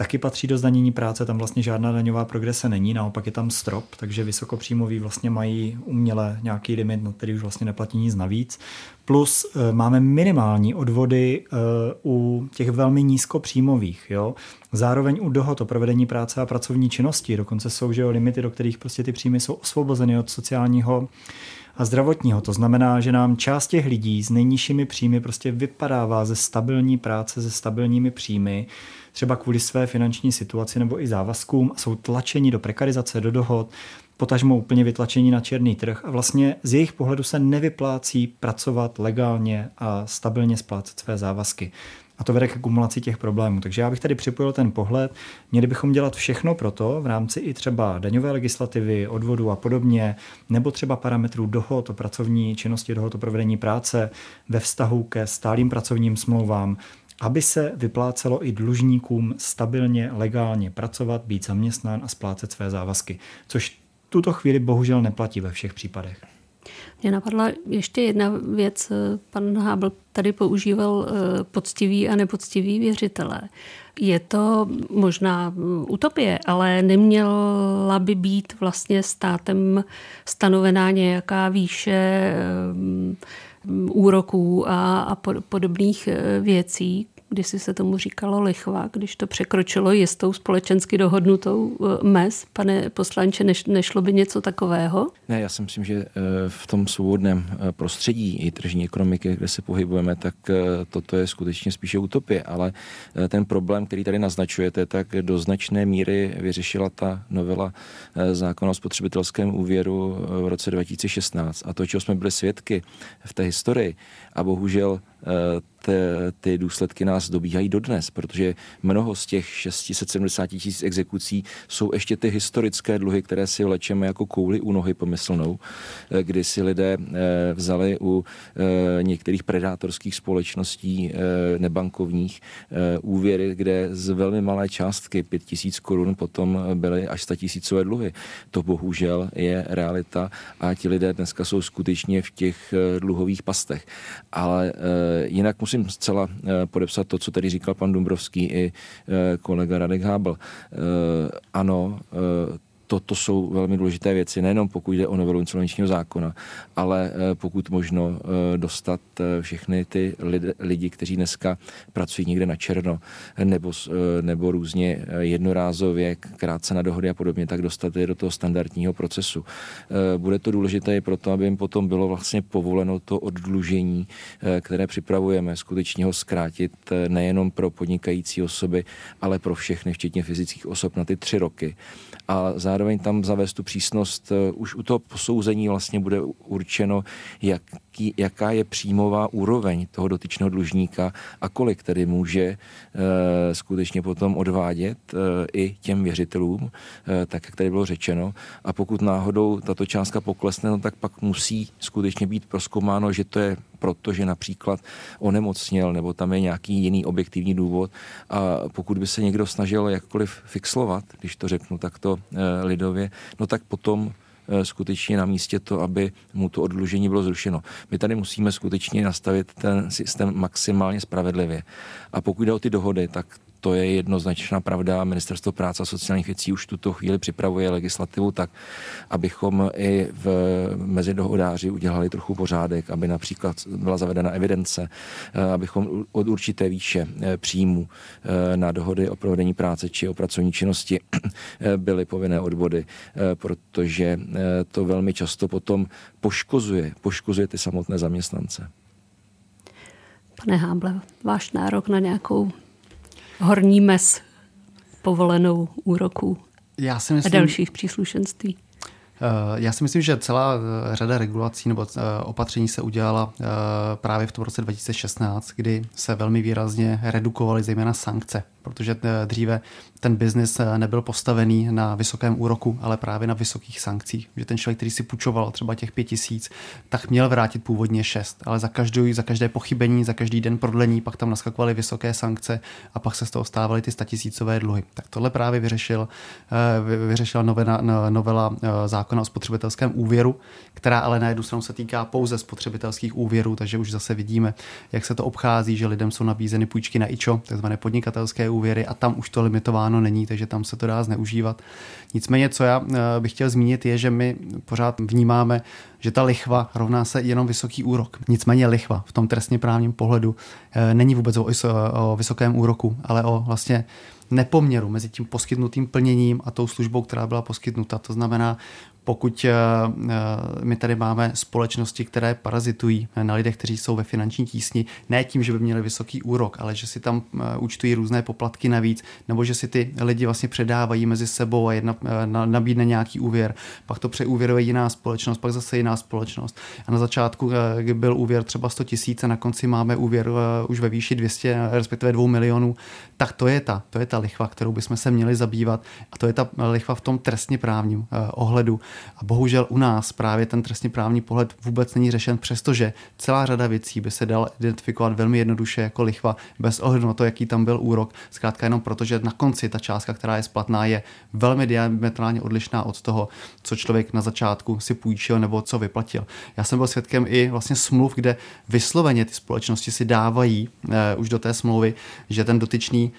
taky patří do zdanění práce, tam vlastně žádná daňová progrese není, naopak je tam strop, takže vysokopříjmoví vlastně mají uměle nějaký limit, na který už vlastně neplatí nic navíc. Plus e, máme minimální odvody e, u těch velmi nízkopříjmových. Jo? Zároveň u dohod o provedení práce a pracovní činnosti, dokonce jsou že jo, limity, do kterých prostě ty příjmy jsou osvobozeny od sociálního a zdravotního. To znamená, že nám část těch lidí s nejnižšími příjmy prostě vypadává ze stabilní práce, ze stabilními příjmy, třeba kvůli své finanční situaci nebo i závazkům jsou tlačeni do prekarizace, do dohod, potažmo úplně vytlačení na černý trh a vlastně z jejich pohledu se nevyplácí pracovat legálně a stabilně splácet své závazky. A to vede k akumulaci těch problémů. Takže já bych tady připojil ten pohled. Měli bychom dělat všechno pro to v rámci i třeba daňové legislativy, odvodu a podobně, nebo třeba parametrů dohod o pracovní činnosti, dohod o provedení práce ve vztahu ke stálým pracovním smlouvám, aby se vyplácelo i dlužníkům stabilně, legálně pracovat, být zaměstnán a splácet své závazky, což tuto chvíli bohužel neplatí ve všech případech. Mě napadla ještě jedna věc. Pan Hábl tady používal eh, poctivý a nepoctivý věřitelé. Je to možná utopie, ale neměla by být vlastně státem stanovená nějaká výše eh, úroků a, a podobných eh, věcí, kdysi se tomu říkalo lichva, když to překročilo jistou společensky dohodnutou eh, mez. Pane poslanče, neš, nešlo by něco takového? Ne, já si myslím, že eh, v tom svobodném eh, prostředí i tržní ekonomiky, kde se pohybujeme, tak toto je skutečně spíše utopie, ale ten problém, který tady naznačujete, tak do značné míry vyřešila ta novela zákona o spotřebitelském úvěru v roce 2016. A to, čeho jsme byli svědky v té historii, a bohužel ty, ty důsledky nás dobíhají dodnes, protože mnoho z těch 670 tisíc exekucí jsou ještě ty historické dluhy, které si vlečeme jako kouli u nohy pomyslnou, eh, kdy si lidé eh, vzali u eh, některých predátorských společností nebankovních úvěry, kde z velmi malé částky 5 tisíc korun potom byly až 100 tisícové dluhy. To bohužel je realita a ti lidé dneska jsou skutečně v těch dluhových pastech. Ale jinak musím zcela eh, podepsat to, co tady říkal pan Dumbrovský i eh, kolega Radek Hábel. Eh, ano, toto jsou velmi důležité věci, nejenom pokud jde o novelu insolvenčního zákona, ale pokud možno dostat všechny ty lidi, kteří dneska pracují někde na černo nebo, nebo různě jednorázově, krátce na dohody a podobně, tak dostat je do toho standardního procesu. Bude to důležité i proto, aby jim potom bylo vlastně povoleno to oddlužení, které připravujeme, skutečně ho zkrátit nejenom pro podnikající osoby, ale pro všechny, včetně fyzických osob na ty tři roky. A zároveň tam zavést tu přísnost, eh, už u toho posouzení vlastně bude určeno, jaký, jaká je příjmová úroveň toho dotyčného dlužníka a kolik tedy může e, skutečně potom odvádět e, i těm věřitelům, e, tak jak tady bylo řečeno. A pokud náhodou tato částka poklesne, no, tak pak musí skutečně být proskoumáno, že to je proto, že například onemocněl nebo tam je nějaký jiný objektivní důvod. A pokud by se někdo snažil jakkoliv fixlovat, když to řeknu takto eh, lidově, no tak potom skutečně na místě to, aby mu to odlužení bylo zrušeno. My tady musíme skutečně nastavit ten systém maximálně spravedlivě. A pokud jde o ty dohody, tak to je jednoznačná pravda. Ministerstvo práce a sociálních věcí už tuto chvíli připravuje legislativu tak, abychom i v mezidohodáři udělali trochu pořádek, aby například byla zavedena evidence, eh, abychom od určité výše eh, příjmu eh, na dohody o provedení práce či o pracovní činnosti byly povinné odvody, protože to velmi často potom poškozuje, poškozuje ty samotné zaměstnance. Pane Háble, váš nárok na nějakou horní mes povolenou úroků Já si myslím, a dalších příslušenství. Eh, já si myslím, že celá eh, řada regulací nebo eh, opatření se udělala právě v tom roce 2016, kdy se velmi výrazně redukovaly zejména sankce protože dříve ten biznis nebyl postavený na vysokém úroku, ale právě na vysokých sankcích. Že ten člověk, který si půjčoval třeba těch pět tisíc, tak měl vrátit původně šest, ale za, každou, za každé pochybení, za každý den prodlení pak tam naskakovaly vysoké sankce a pak se z toho stávaly ty statisícové dluhy. Tak tohle právě vyřešil, vyřešila novela, novela zákona o spotřebitelském úvěru, která ale na jednu stranu se týká pouze spotřebitelských úvěrů, takže už zase vidíme, jak se to obchází, že lidem jsou nabízeny půjčky na IČO, takzvané podnikatelské úvěry a tam už to limitováno není, takže tam se to dá zneužívat. Nicméně, co já eh, bych chtěl zmínit, je, že my pořád vnímáme, že ta lichva rovná se jenom vysoký úrok. Nicméně lichva v tom trestně právním pohledu eh, není vůbec o, o vysokém úroku, ale o vlastně nepoměru mezi tím poskytnutým plněním a tou službou, která byla poskytnuta. To znamená, pokud eh, eh, my tady máme společnosti, které parazitují na lidech, kteří jsou ve finanční tísni, ne tím, že by měli vysoký úrok, ale že si tam eh, účtují různé poplatky navíc, nebo že si ty lidi vlastně předávají mezi sebou a jedna nabídne nějaký úvěr, pak to přeúvěruje jiná společnost, pak zase jiná společnost. A na začátku byl úvěr třeba 100 tisíc a na konci máme úvěr už ve výši 200, respektive 2 milionů, tak to je ta, to je ta lichva, kterou bychom se měli zabývat a to je ta lichva v tom trestně právním ohledu a bohužel u nás právě ten trestně právní pohled vůbec není řešen, přestože celá řada věcí by se dala identifikovat velmi jednoduše jako lichva, bez ohledu na to, jaký tam byl úrok. Zkrátka jenom proto, že na konci ta částka, která je splatná, je velmi diametrálně odlišná od toho, co člověk na začátku si půjčil nebo co vyplatil. Já jsem byl svědkem i vlastně smluv, kde vysloveně ty společnosti si dávají eh, už do té smlouvy, že ten dotyčný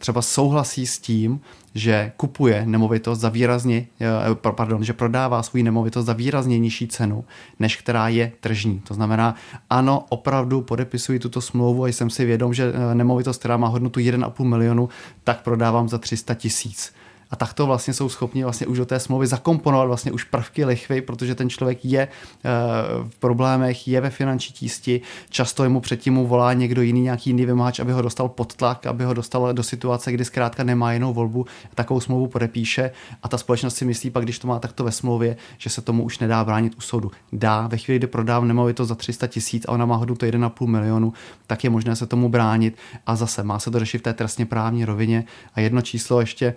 třeba souhlasí s tím, že kupuje nemovitost za výrazně, eh, pardon, že prodává svou nemovitost za výrazně nižší cenu, než která je tržní. To znamená, ano, opravdu podepisuji tuto smlouvu a jsem si vědom, že eh, nemovitost, která má hodnotu 1,5 milionu, tak prodávám za 300 tisíc a takto vlastně jsou schopni vlastně už do té smlouvy zakomponovat vlastně už prvky lichvy, protože ten člověk je eh, v problémech, je ve finanční tísti, často jemu předtím mu volá někdo jiný, nějaký jiný vymáč, aby ho dostal pod tlak, aby ho dostal do situace, kdy zkrátka nemá jinou volbu, takovou smlouvu podepíše a ta společnost si myslí pak, když to má takto ve smlouvě, že se tomu už nedá bránit u soudu. Dá, ve chvíli, kdy prodám nemovitost za 300 tisíc a ona má hodnotu 1,5 milionu, tak je možné se tomu bránit a zase má se to řešit v té trestně právní rovině. A jedno číslo ještě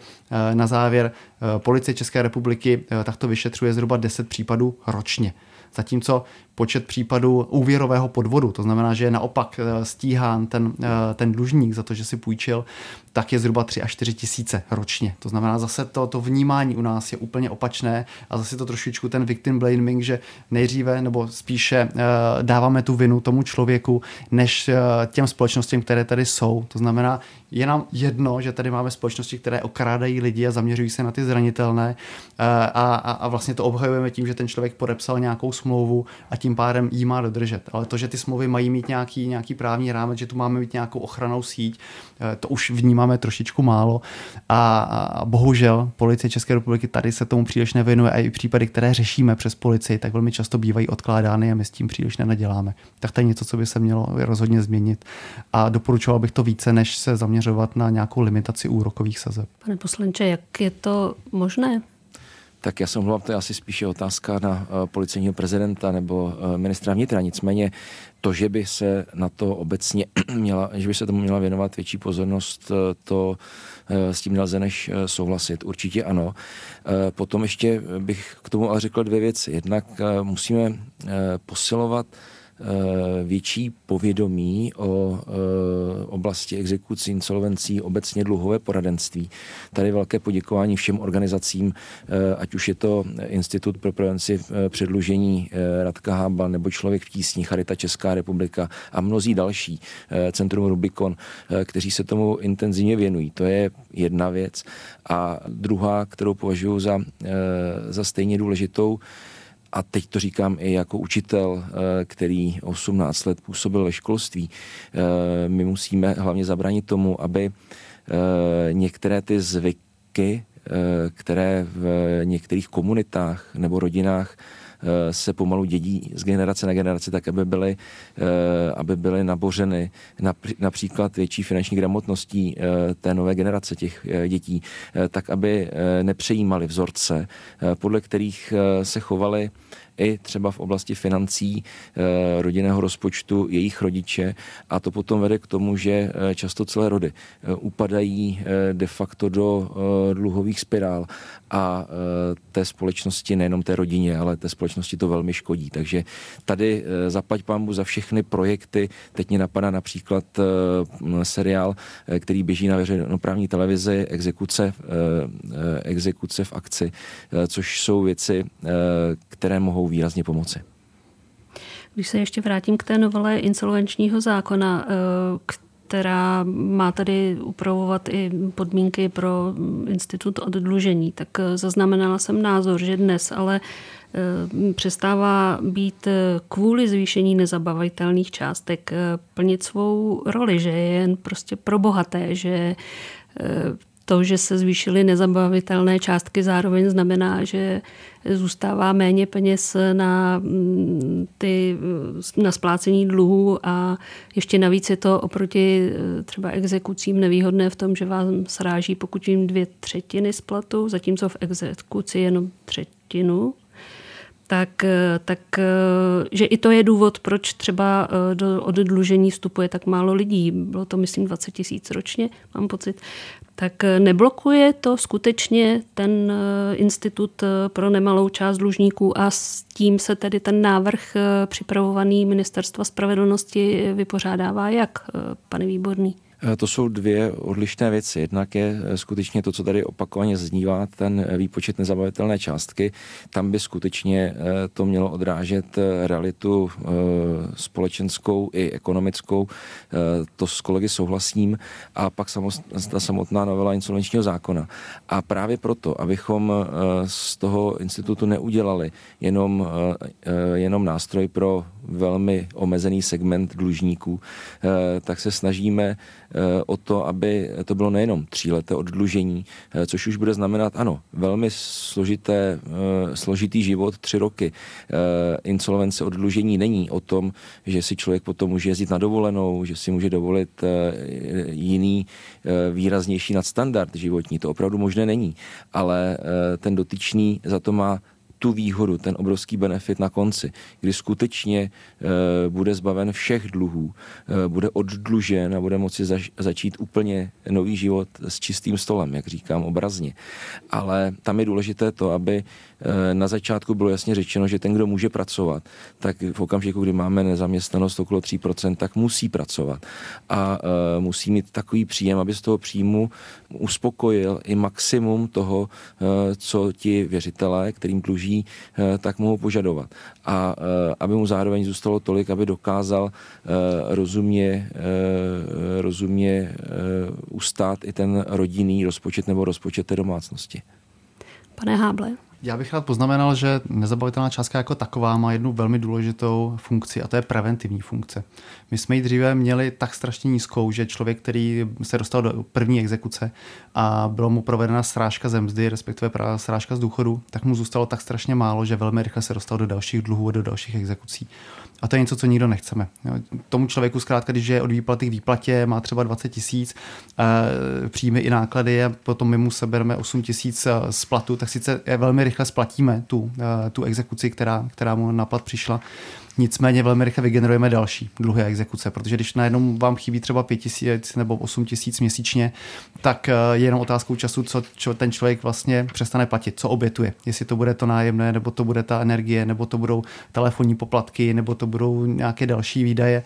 na na závěr, eh, policie České republiky eh, takto vyšetřuje zhruba 10 případů ročně. Zatímco počet případů úvěrového podvodu, to znamená, že je naopak eh, stíhán ten, eh, ten dlužník za to, že si půjčil, tak je zhruba 3 až 4 tisíce ročně. To znamená, zase to, to vnímání u nás je úplně opačné a zase to trošičku ten victim blaming, že nejdříve nebo spíše uh, dáváme tu vinu tomu člověku, než těm společnostem, které tady jsou. To znamená, je nám jedno, že tady máme společnosti, které okrádají lidi a zaměřují se na ty zranitelné a, a, a vlastně to obhajujeme tím, že ten člověk podepsal nějakou smlouvu a tím pádem jí má dodržet. Ale to, že ty smlouvy mají mít nějaký, nějaký právní rámec, že tu máme mít nějakou ochranou síť, to už vnímáme trošičku málo. A, a bohužel policie České republiky tady se tomu příliš nevěnuje a i případy, které řešíme přes policii, tak velmi často bývají odkládány a my s tím příliš nenaděláme. Tak to je něco, co by se mělo rozhodně změnit. A doporučoval bych to více, než se zaměřovat na nějakou limitaci úrokových sazeb. Pane poslanče, jak je to možné? Tak já jsem mluvil, to je asi spíše otázka na uh, policejního prezidenta nebo uh, ministra vnitra. Nicméně to, že by se na to obecně [CLEARS THROAT] měla, že by se tomu měla věnovat větší pozornost, uh, to s tím nelze než souhlasit. Určitě ano. Potom ještě bych k tomu ale řekl dvě věci. Jednak musíme posilovat Eh, větší povědomí o eh, oblasti exekucí, insolvencí, obecně dluhové poradenství. Tady velké poděkování všem organizacím, eh, ať už je to Institut pro prevenci předlužení Radka Hába nebo Člověk v tísni, Charita Česká republika a mnozí další, Centrum Rubikon, kteří se tomu intenzivně věnují. To je jedna věc. A druhá, kterou považuji za, za stejně důležitou, a teď to říkám i jako učitel, eh, který 18 let působil ve školství, eh, my musíme hlavně zabránit tomu, aby eh, některé ty zvyky, které v některých komunitách nebo rodinách se pomalu dědí z generace na generaci, tak aby byly, aby byly nabořeny například větší finanční gramotností té nové generace těch dětí, tak aby nepřejímali vzorce, podle kterých se chovali i třeba v oblasti financí, eh, rodinného rozpočtu, jejich rodiče. A to potom vede k tomu, že eh, často celé rody eh, upadají de facto do dluhových spirál a té společnosti, nejenom té rodině, ale té společnosti to velmi škodí. Takže tady zaplať pámbu za všechny projekty. Teď mě napadá například seriál, který běží na veřejnoprávní televizi, exekuce, exekuce v akci, což jsou věci, které mohou výrazně pomoci. Když se ještě vrátím k té novele insolvenčního zákona, eh, která má tady upravovat i podmínky pro institut oddlužení, tak eh, zaznamenala jsem názor, že dnes ale eh, přestává být kvůli zvýšení nezabavitelných částek plnit svou roli, že je jen prostě pro bohaté, že to, že se zvýšily nezabavitelné částky, zároveň znamená, že zůstává méně peněz na, mm, ty, na splácení dluhů a ještě navíc je to oproti eh, třeba exekucím nevýhodné v tom, že vám sráží pokud jim dvě třetiny splatu, zatímco v exekuci jenom třetinu tak, eh, tak eh, že i to je důvod, proč třeba do oddlužení vstupuje tak málo lidí. Bylo to, myslím, 20 tisíc ročně, mám pocit. Tak neblokuje to skutečně ten institut pro nemalou část dlužníků a s tím se tedy ten návrh připravovaný Ministerstva spravedlnosti vypořádává jak, pane Výborný? Eh, to jsou dvě odlišné věci. Jednak je eh, skutečně to, co tady opakovaně znívá, ten eh, výpočet nezabavitelné částky. Tam by skutečně to mělo odrážet realitu společenskou i ekonomickou. To s kolegy souhlasím. A pak ta samotná novela insolvenčního zákona. A právě proto, abychom z toho institutu neudělali jenom, jenom nástroj pro velmi omezený segment dlužníků, tak se snažíme o to, aby to bylo nejenom tříleté oddlužení, eh, což už bude znamenat, ano, velmi složité, eh, složitý život, tři roky. Insolvence oddlužení není o tom, že si člověk potom může jezdit na dovolenou, že si může dovolit jiný výraznější nadstandard životní. To opravdu možné není. Ale ten dotyčný za to má tu výhodu, ten obrovský benefit na konci, kdy skutečně bude zbaven všech dluhů, bude oddlužen a bude moci zaž, začít úplně nový život s čistým stolem, jak říkám obrazně. Ale tam je důležité to, aby na začátku bylo jasně řečeno, že ten, kdo může pracovat, tak v okamžiku, kdy máme nezaměstnanost okolo 3%, tak musí pracovat a musí mít takový příjem, aby z toho příjmu uspokojil i maximum toho, co ti věřitelé, kterým dluží, tak mohou požadovat. A aby mu zároveň zůstalo tolik, aby dokázal rozumně, rozumně ustát i ten rodinný rozpočet nebo rozpočet té domácnosti. Pane Háble, já bych rád poznamenal, že nezabavitelná částka jako taková má jednu velmi důležitou funkci a to je preventivní funkce. My jsme ji dříve měli tak strašně nízkou, že člověk, který se dostal do první exekuce a bylo mu provedena srážka ze mzdy, respektive srážka z důchodu, tak mu zůstalo tak strašně málo, že velmi rychle se dostal do dalších dluhů a do dalších exekucí. A to je něco, co nikdo nechceme. Tomu člověku zkrátka, když je od výplaty k výplatě, má třeba 20 tisíc e, příjmy i náklady a potom my mu sebereme 8 tisíc eh, z platu, tak sice velmi rychle splatíme tu, tu exekuci, která, která mu na plat přišla, Nicméně velmi rychle vygenerujeme další dluhy a exekuce, protože když najednou vám chybí třeba 5 tisíc nebo 8 tisíc měsíčně, tak eh, je jenom otázkou času, co, co ten člověk vlastně přestane platit, co obětuje. Jestli to bude to nájemné, nebo to bude ta energie, nebo to budou telefonní poplatky, nebo to budou nějaké další výdaje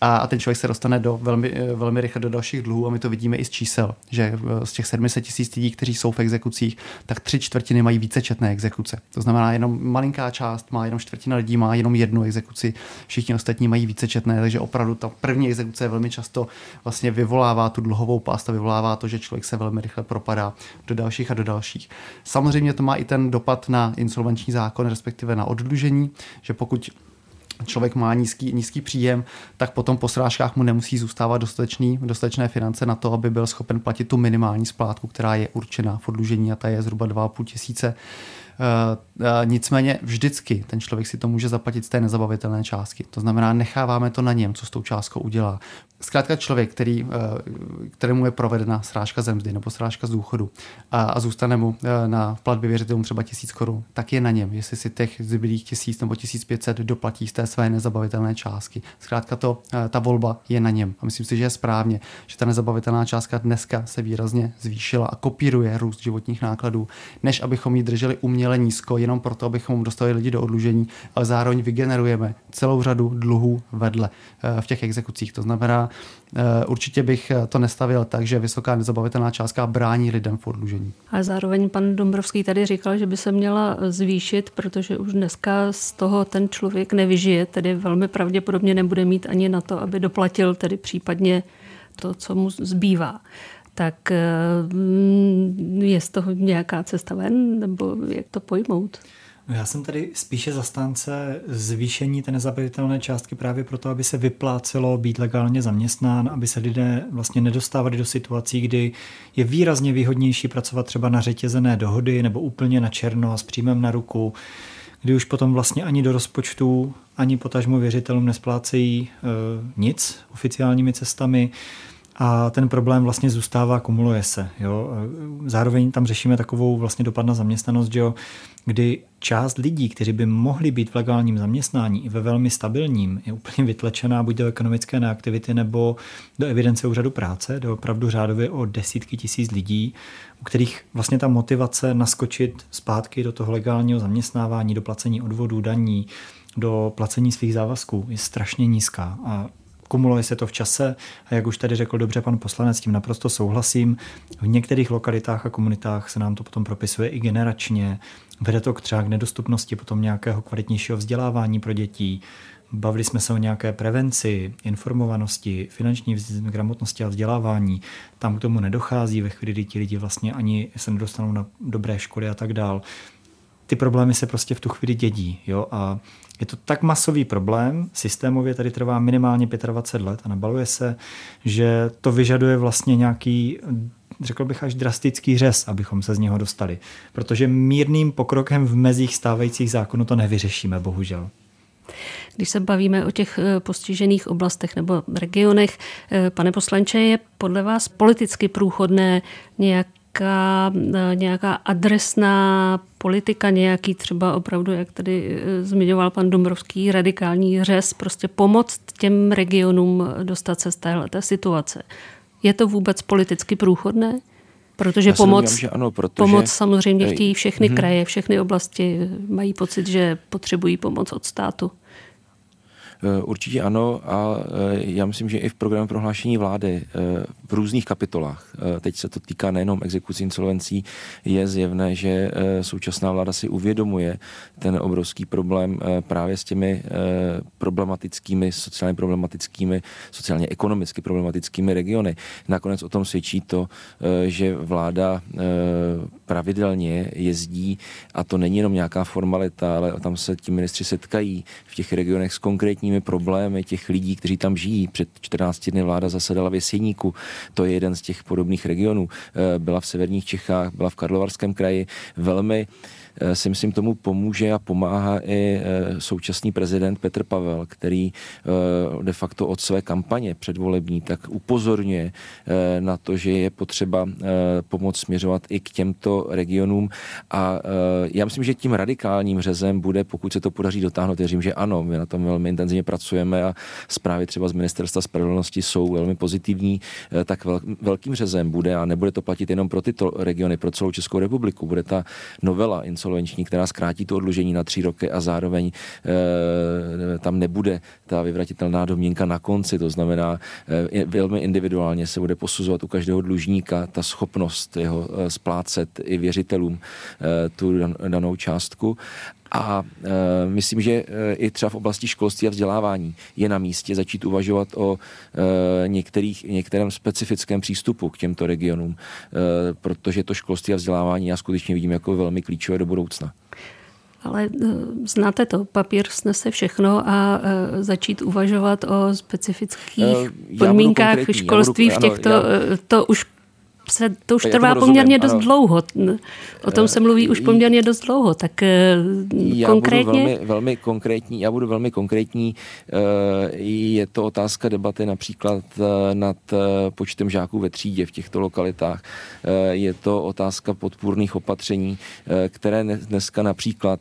a, a ten člověk se dostane do velmi, eh, velmi rychle do dalších dluhů a my to vidíme i z čísel, že eh, z těch 700 tisíc lidí, kteří jsou v exekucích, tak tři čtvrtiny mají vícečetné exekuce. To znamená, jenom malinká část má, jenom čtvrtina lidí má jenom jednu exekuci, všichni ostatní mají vícečetné, takže opravdu ta první exekuce velmi často vlastně vyvolává tu dluhovou past a vyvolává to, že člověk se velmi rychle propadá do dalších a do dalších. Samozřejmě to má i ten dopad na insolvenční zákon, respektive na oddlužení, že pokud člověk má nízký, nízký příjem, tak potom po srážkách mu nemusí zůstávat dostatečný, dostatečné finance na to, aby byl schopen platit tu minimální splátku, která je určená v odlužení a ta je zhruba 2,5 tisíce. Eh, eh, nicméně vždycky ten člověk si to může zaplatit z té nezabavitelné částky. To znamená, necháváme to na něm, co s tou částkou udělá. Zkrátka člověk, který, eh, kterému je provedena srážka zemzdy nebo srážka z důchodu a, a zůstane mu na platbě věřitelům třeba tisíc korun, tak je na něm, jestli si těch zbylých tisíc nebo tisíc pětset doplatí z té své nezabavitelné částky. Zkrátka to, ta volba je na něm. A myslím si, že je správně, že ta nezabavitelná částka dneska se výrazně zvýšila a kopíruje růst životních nákladů, než abychom ji drželi uměle uměle nízko, jenom proto, abychom dostali lidi do odlužení, ale zároveň vygenerujeme celou řadu dluhů vedle eh, v těch exekucích. To znamená, eh, určitě bych to nestavil tak, že vysoká nezabavitelná částka brání lidem v odlužení. A zároveň pan Dombrovský tady říkal, že by se měla zvýšit, protože už dneska z toho ten člověk nevyžije, tedy velmi pravděpodobně nebude mít ani na to, aby doplatil tedy případně to, co mu zbývá tak eh, je z toho nějaká cesta ven, nebo jak to pojmout? No já jsem tady spíše zastánce zvýšení té nezabavitelné částky právě proto, aby se vyplácelo být legálně zaměstnán, aby se lidé vlastně nedostávali do situací, kdy je výrazně výhodnější pracovat třeba na řetězené dohody nebo úplně na černo s příjmem na ruku, kdy už potom vlastně ani do rozpočtu, ani potažmo věřitelům nesplácejí e, nic oficiálními cestami a ten problém vlastně zůstává, kumuluje se. Jo. Zároveň tam řešíme takovou vlastně dopad na zaměstnanost, jo, kdy část lidí, kteří by mohli být v legálním zaměstnání i ve velmi stabilním, je úplně vytlečená buď do ekonomické neaktivity nebo do evidence úřadu práce, do opravdu řádově o desítky tisíc lidí, u kterých vlastně ta motivace naskočit zpátky do toho legálního zaměstnávání, do placení odvodů, daní, do placení svých závazků je strašně nízká. A kumuluje se to v čase a jak už tady řekl dobře pan poslanec, s tím naprosto souhlasím. V některých lokalitách a komunitách se nám to potom propisuje i generačně. Vede to k třeba k nedostupnosti potom nějakého kvalitnějšího vzdělávání pro dětí. Bavili jsme se o nějaké prevenci, informovanosti, finanční gramotnosti a vzdělávání. Tam k tomu nedochází ve chvíli, kdy ti lidi vlastně ani se nedostanou na dobré školy a tak dál. Ty problémy se prostě v tu chvíli dědí. Jo? A je to tak masový problém, systémově tady trvá minimálně 25 let a nabaluje se, že to vyžaduje vlastně nějaký řekl bych až drastický řez, abychom se z něho dostali. Protože mírným pokrokem v mezích stávajících zákonů to nevyřešíme, bohužel. Když se bavíme o těch eh, postižených oblastech nebo regionech, eh, pane poslanče, je podle vás politicky průchodné nějak nějaká, nějaká adresná politika, nějaký třeba opravdu, jak tady zmiňoval pan Dombrovský, radikální řez, prostě pomoct těm regionům dostat se z téhle situace. Je to vůbec politicky průchodné? Protože pomoc, domnívám, že ano, protože... pomoc samozřejmě chtějí všechny hmm. kraje, všechny oblasti mají pocit, že potřebují pomoc od státu. Eh, určitě ano a eh, já myslím, že i v programu prohlášení vlády eh, v různých kapitolách, teď se to týká nejenom exekucí insolvencí, je zjevné, že současná vláda si uvědomuje ten obrovský problém právě s těmi problematickými, sociálně problematickými, sociálně ekonomicky problematickými regiony. Nakonec o tom svědčí to, že vláda pravidelně jezdí a to není jenom nějaká formalita, ale tam se ti ministři setkají v těch regionech s konkrétními problémy těch lidí, kteří tam žijí. Před 14 dny vláda zasedala v Jeseníku, to je jeden z těch podobných regionů. Eh, byla v severních Čechách, byla v Karlovarském kraji. Velmi si myslím tomu pomůže a pomáhá i eh, současný prezident Petr Pavel, který eh, de facto od své kampaně předvolební tak upozorňuje na to, že je potřeba pomoc směřovat i k těmto regionům. A já myslím, že tím radikálním řezem bude, pokud se to podaří dotáhnout, věřím, že ano, my na tom velmi intenzivně pracujeme a zprávy třeba z Ministerstva spravedlnosti jsou velmi pozitivní, tak velkým řezem bude a nebude to platit jenom pro tyto regiony, pro celou Českou republiku, bude ta novela která zkrátí to odlužení na tři roky a zároveň e, tam nebude ta vyvratitelná domněnka na konci. To znamená, e, velmi individuálně se bude posuzovat u každého dlužníka ta schopnost jeho e, splácet i věřitelům e, tu danou částku a e, myslím, že e, i třeba v oblasti školství a vzdělávání je na místě začít uvažovat o e, některých, některém specifickém přístupu k těmto regionům, e, protože to školství a vzdělávání já skutečně vidím jako velmi klíčové do budoucna. Ale e, znáte to, papír snese všechno a e, začít uvažovat o specifických e, podmínkách školství v těchto, ano, já, to už se, to už trvá poměrně dost ano. dlouho. O tom se mluví už poměrně dost dlouho. Tak eh, já konkrétně? Budu velmi, velmi konkrétní. Já budu velmi konkrétní. Eh, je to otázka debaty například eh, nad počtem žáků ve třídě v těchto lokalitách. Je to otázka podpůrných opatření, které dneska například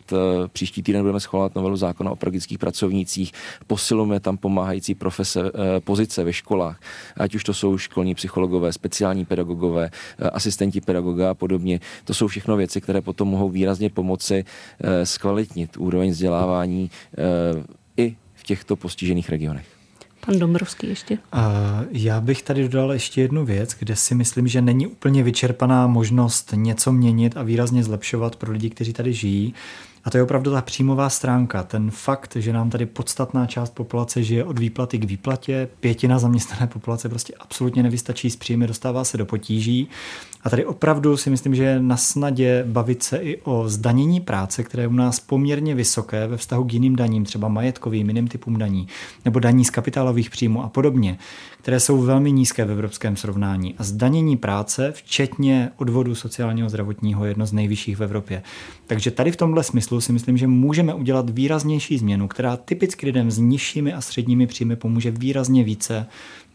příští týden budeme schvalovat novelu zákona o pedagogických pracovnících. Posilujeme tam pomáhající profese, pozice ve školách, ať už to jsou školní psychologové, speciální pedagogové, pedagogové, eh, asistenti pedagoga a podobně. To jsou všechno věci, které potom mohou výrazně pomoci eh, zkvalitnit úroveň vzdělávání eh, i v těchto postižených regionech. Pan Dombrovský ještě. Já bych tady dodal ještě jednu věc, kde si myslím, že není úplně vyčerpaná možnost něco měnit a výrazně zlepšovat pro lidi, kteří tady žijí. A to je opravdu ta příjmová stránka. Ten fakt, že nám tady podstatná část populace žije od výplaty k výplatě, pětina zaměstnané populace prostě absolutně nevystačí s příjmy, dostává se do potíží. A tady opravdu si myslím, že je na snadě bavit se i o zdanění práce, které je u nás poměrně vysoké ve vztahu k jiným daním, třeba majetkovým, jiným typům daní, nebo daní z kapitálových příjmů a podobně, které jsou velmi nízké v evropském srovnání. A zdanění práce, včetně odvodu sociálního zdravotního, je jedno z nejvyšších v Evropě. Takže tady v tomhle smyslu si myslím, že můžeme udělat výraznější změnu, která typicky lidem s nižšími a středními příjmy pomůže výrazně více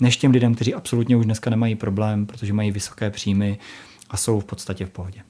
než těm lidem, kteří absolutně už dneska nemají problém, protože mají vysoké příjmy a jsou v podstatě v pohodě.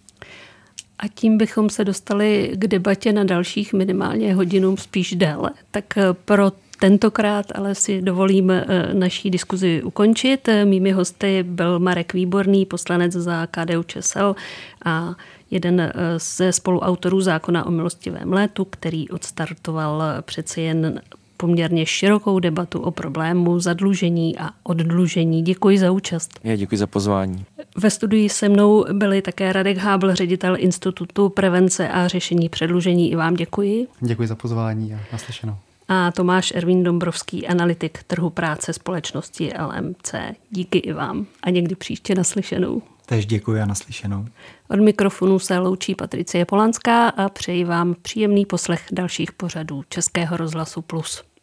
A tím bychom se dostali k debatě na dalších minimálně hodinu, spíš déle. Tak eh, pro tentokrát ale si dovolím eh, naší diskuzi ukončit. Mými hosty byl Marek Výborný, poslanec za KDU ČSL a jeden eh, ze spoluautorů zákona o milostivém létu, který odstartoval přeci jen poměrně širokou debatu o problému zadlužení a oddlužení. Děkuji za účast. Já děkuji za pozvání. Ve studii se mnou byli také Radek Hábl, ředitel Institutu prevence a řešení předlužení. I vám děkuji. Děkuji za pozvání a naslyšenou. A Tomáš Ervín Dombrovský, analytik trhu práce společnosti LMC. Díky i vám a někdy příště naslyšenou. Tež děkuji a naslyšenou. Od mikrofonu se loučí Patricie Polanská a přeji vám příjemný poslech dalších pořadů Českého rozhlasu Plus.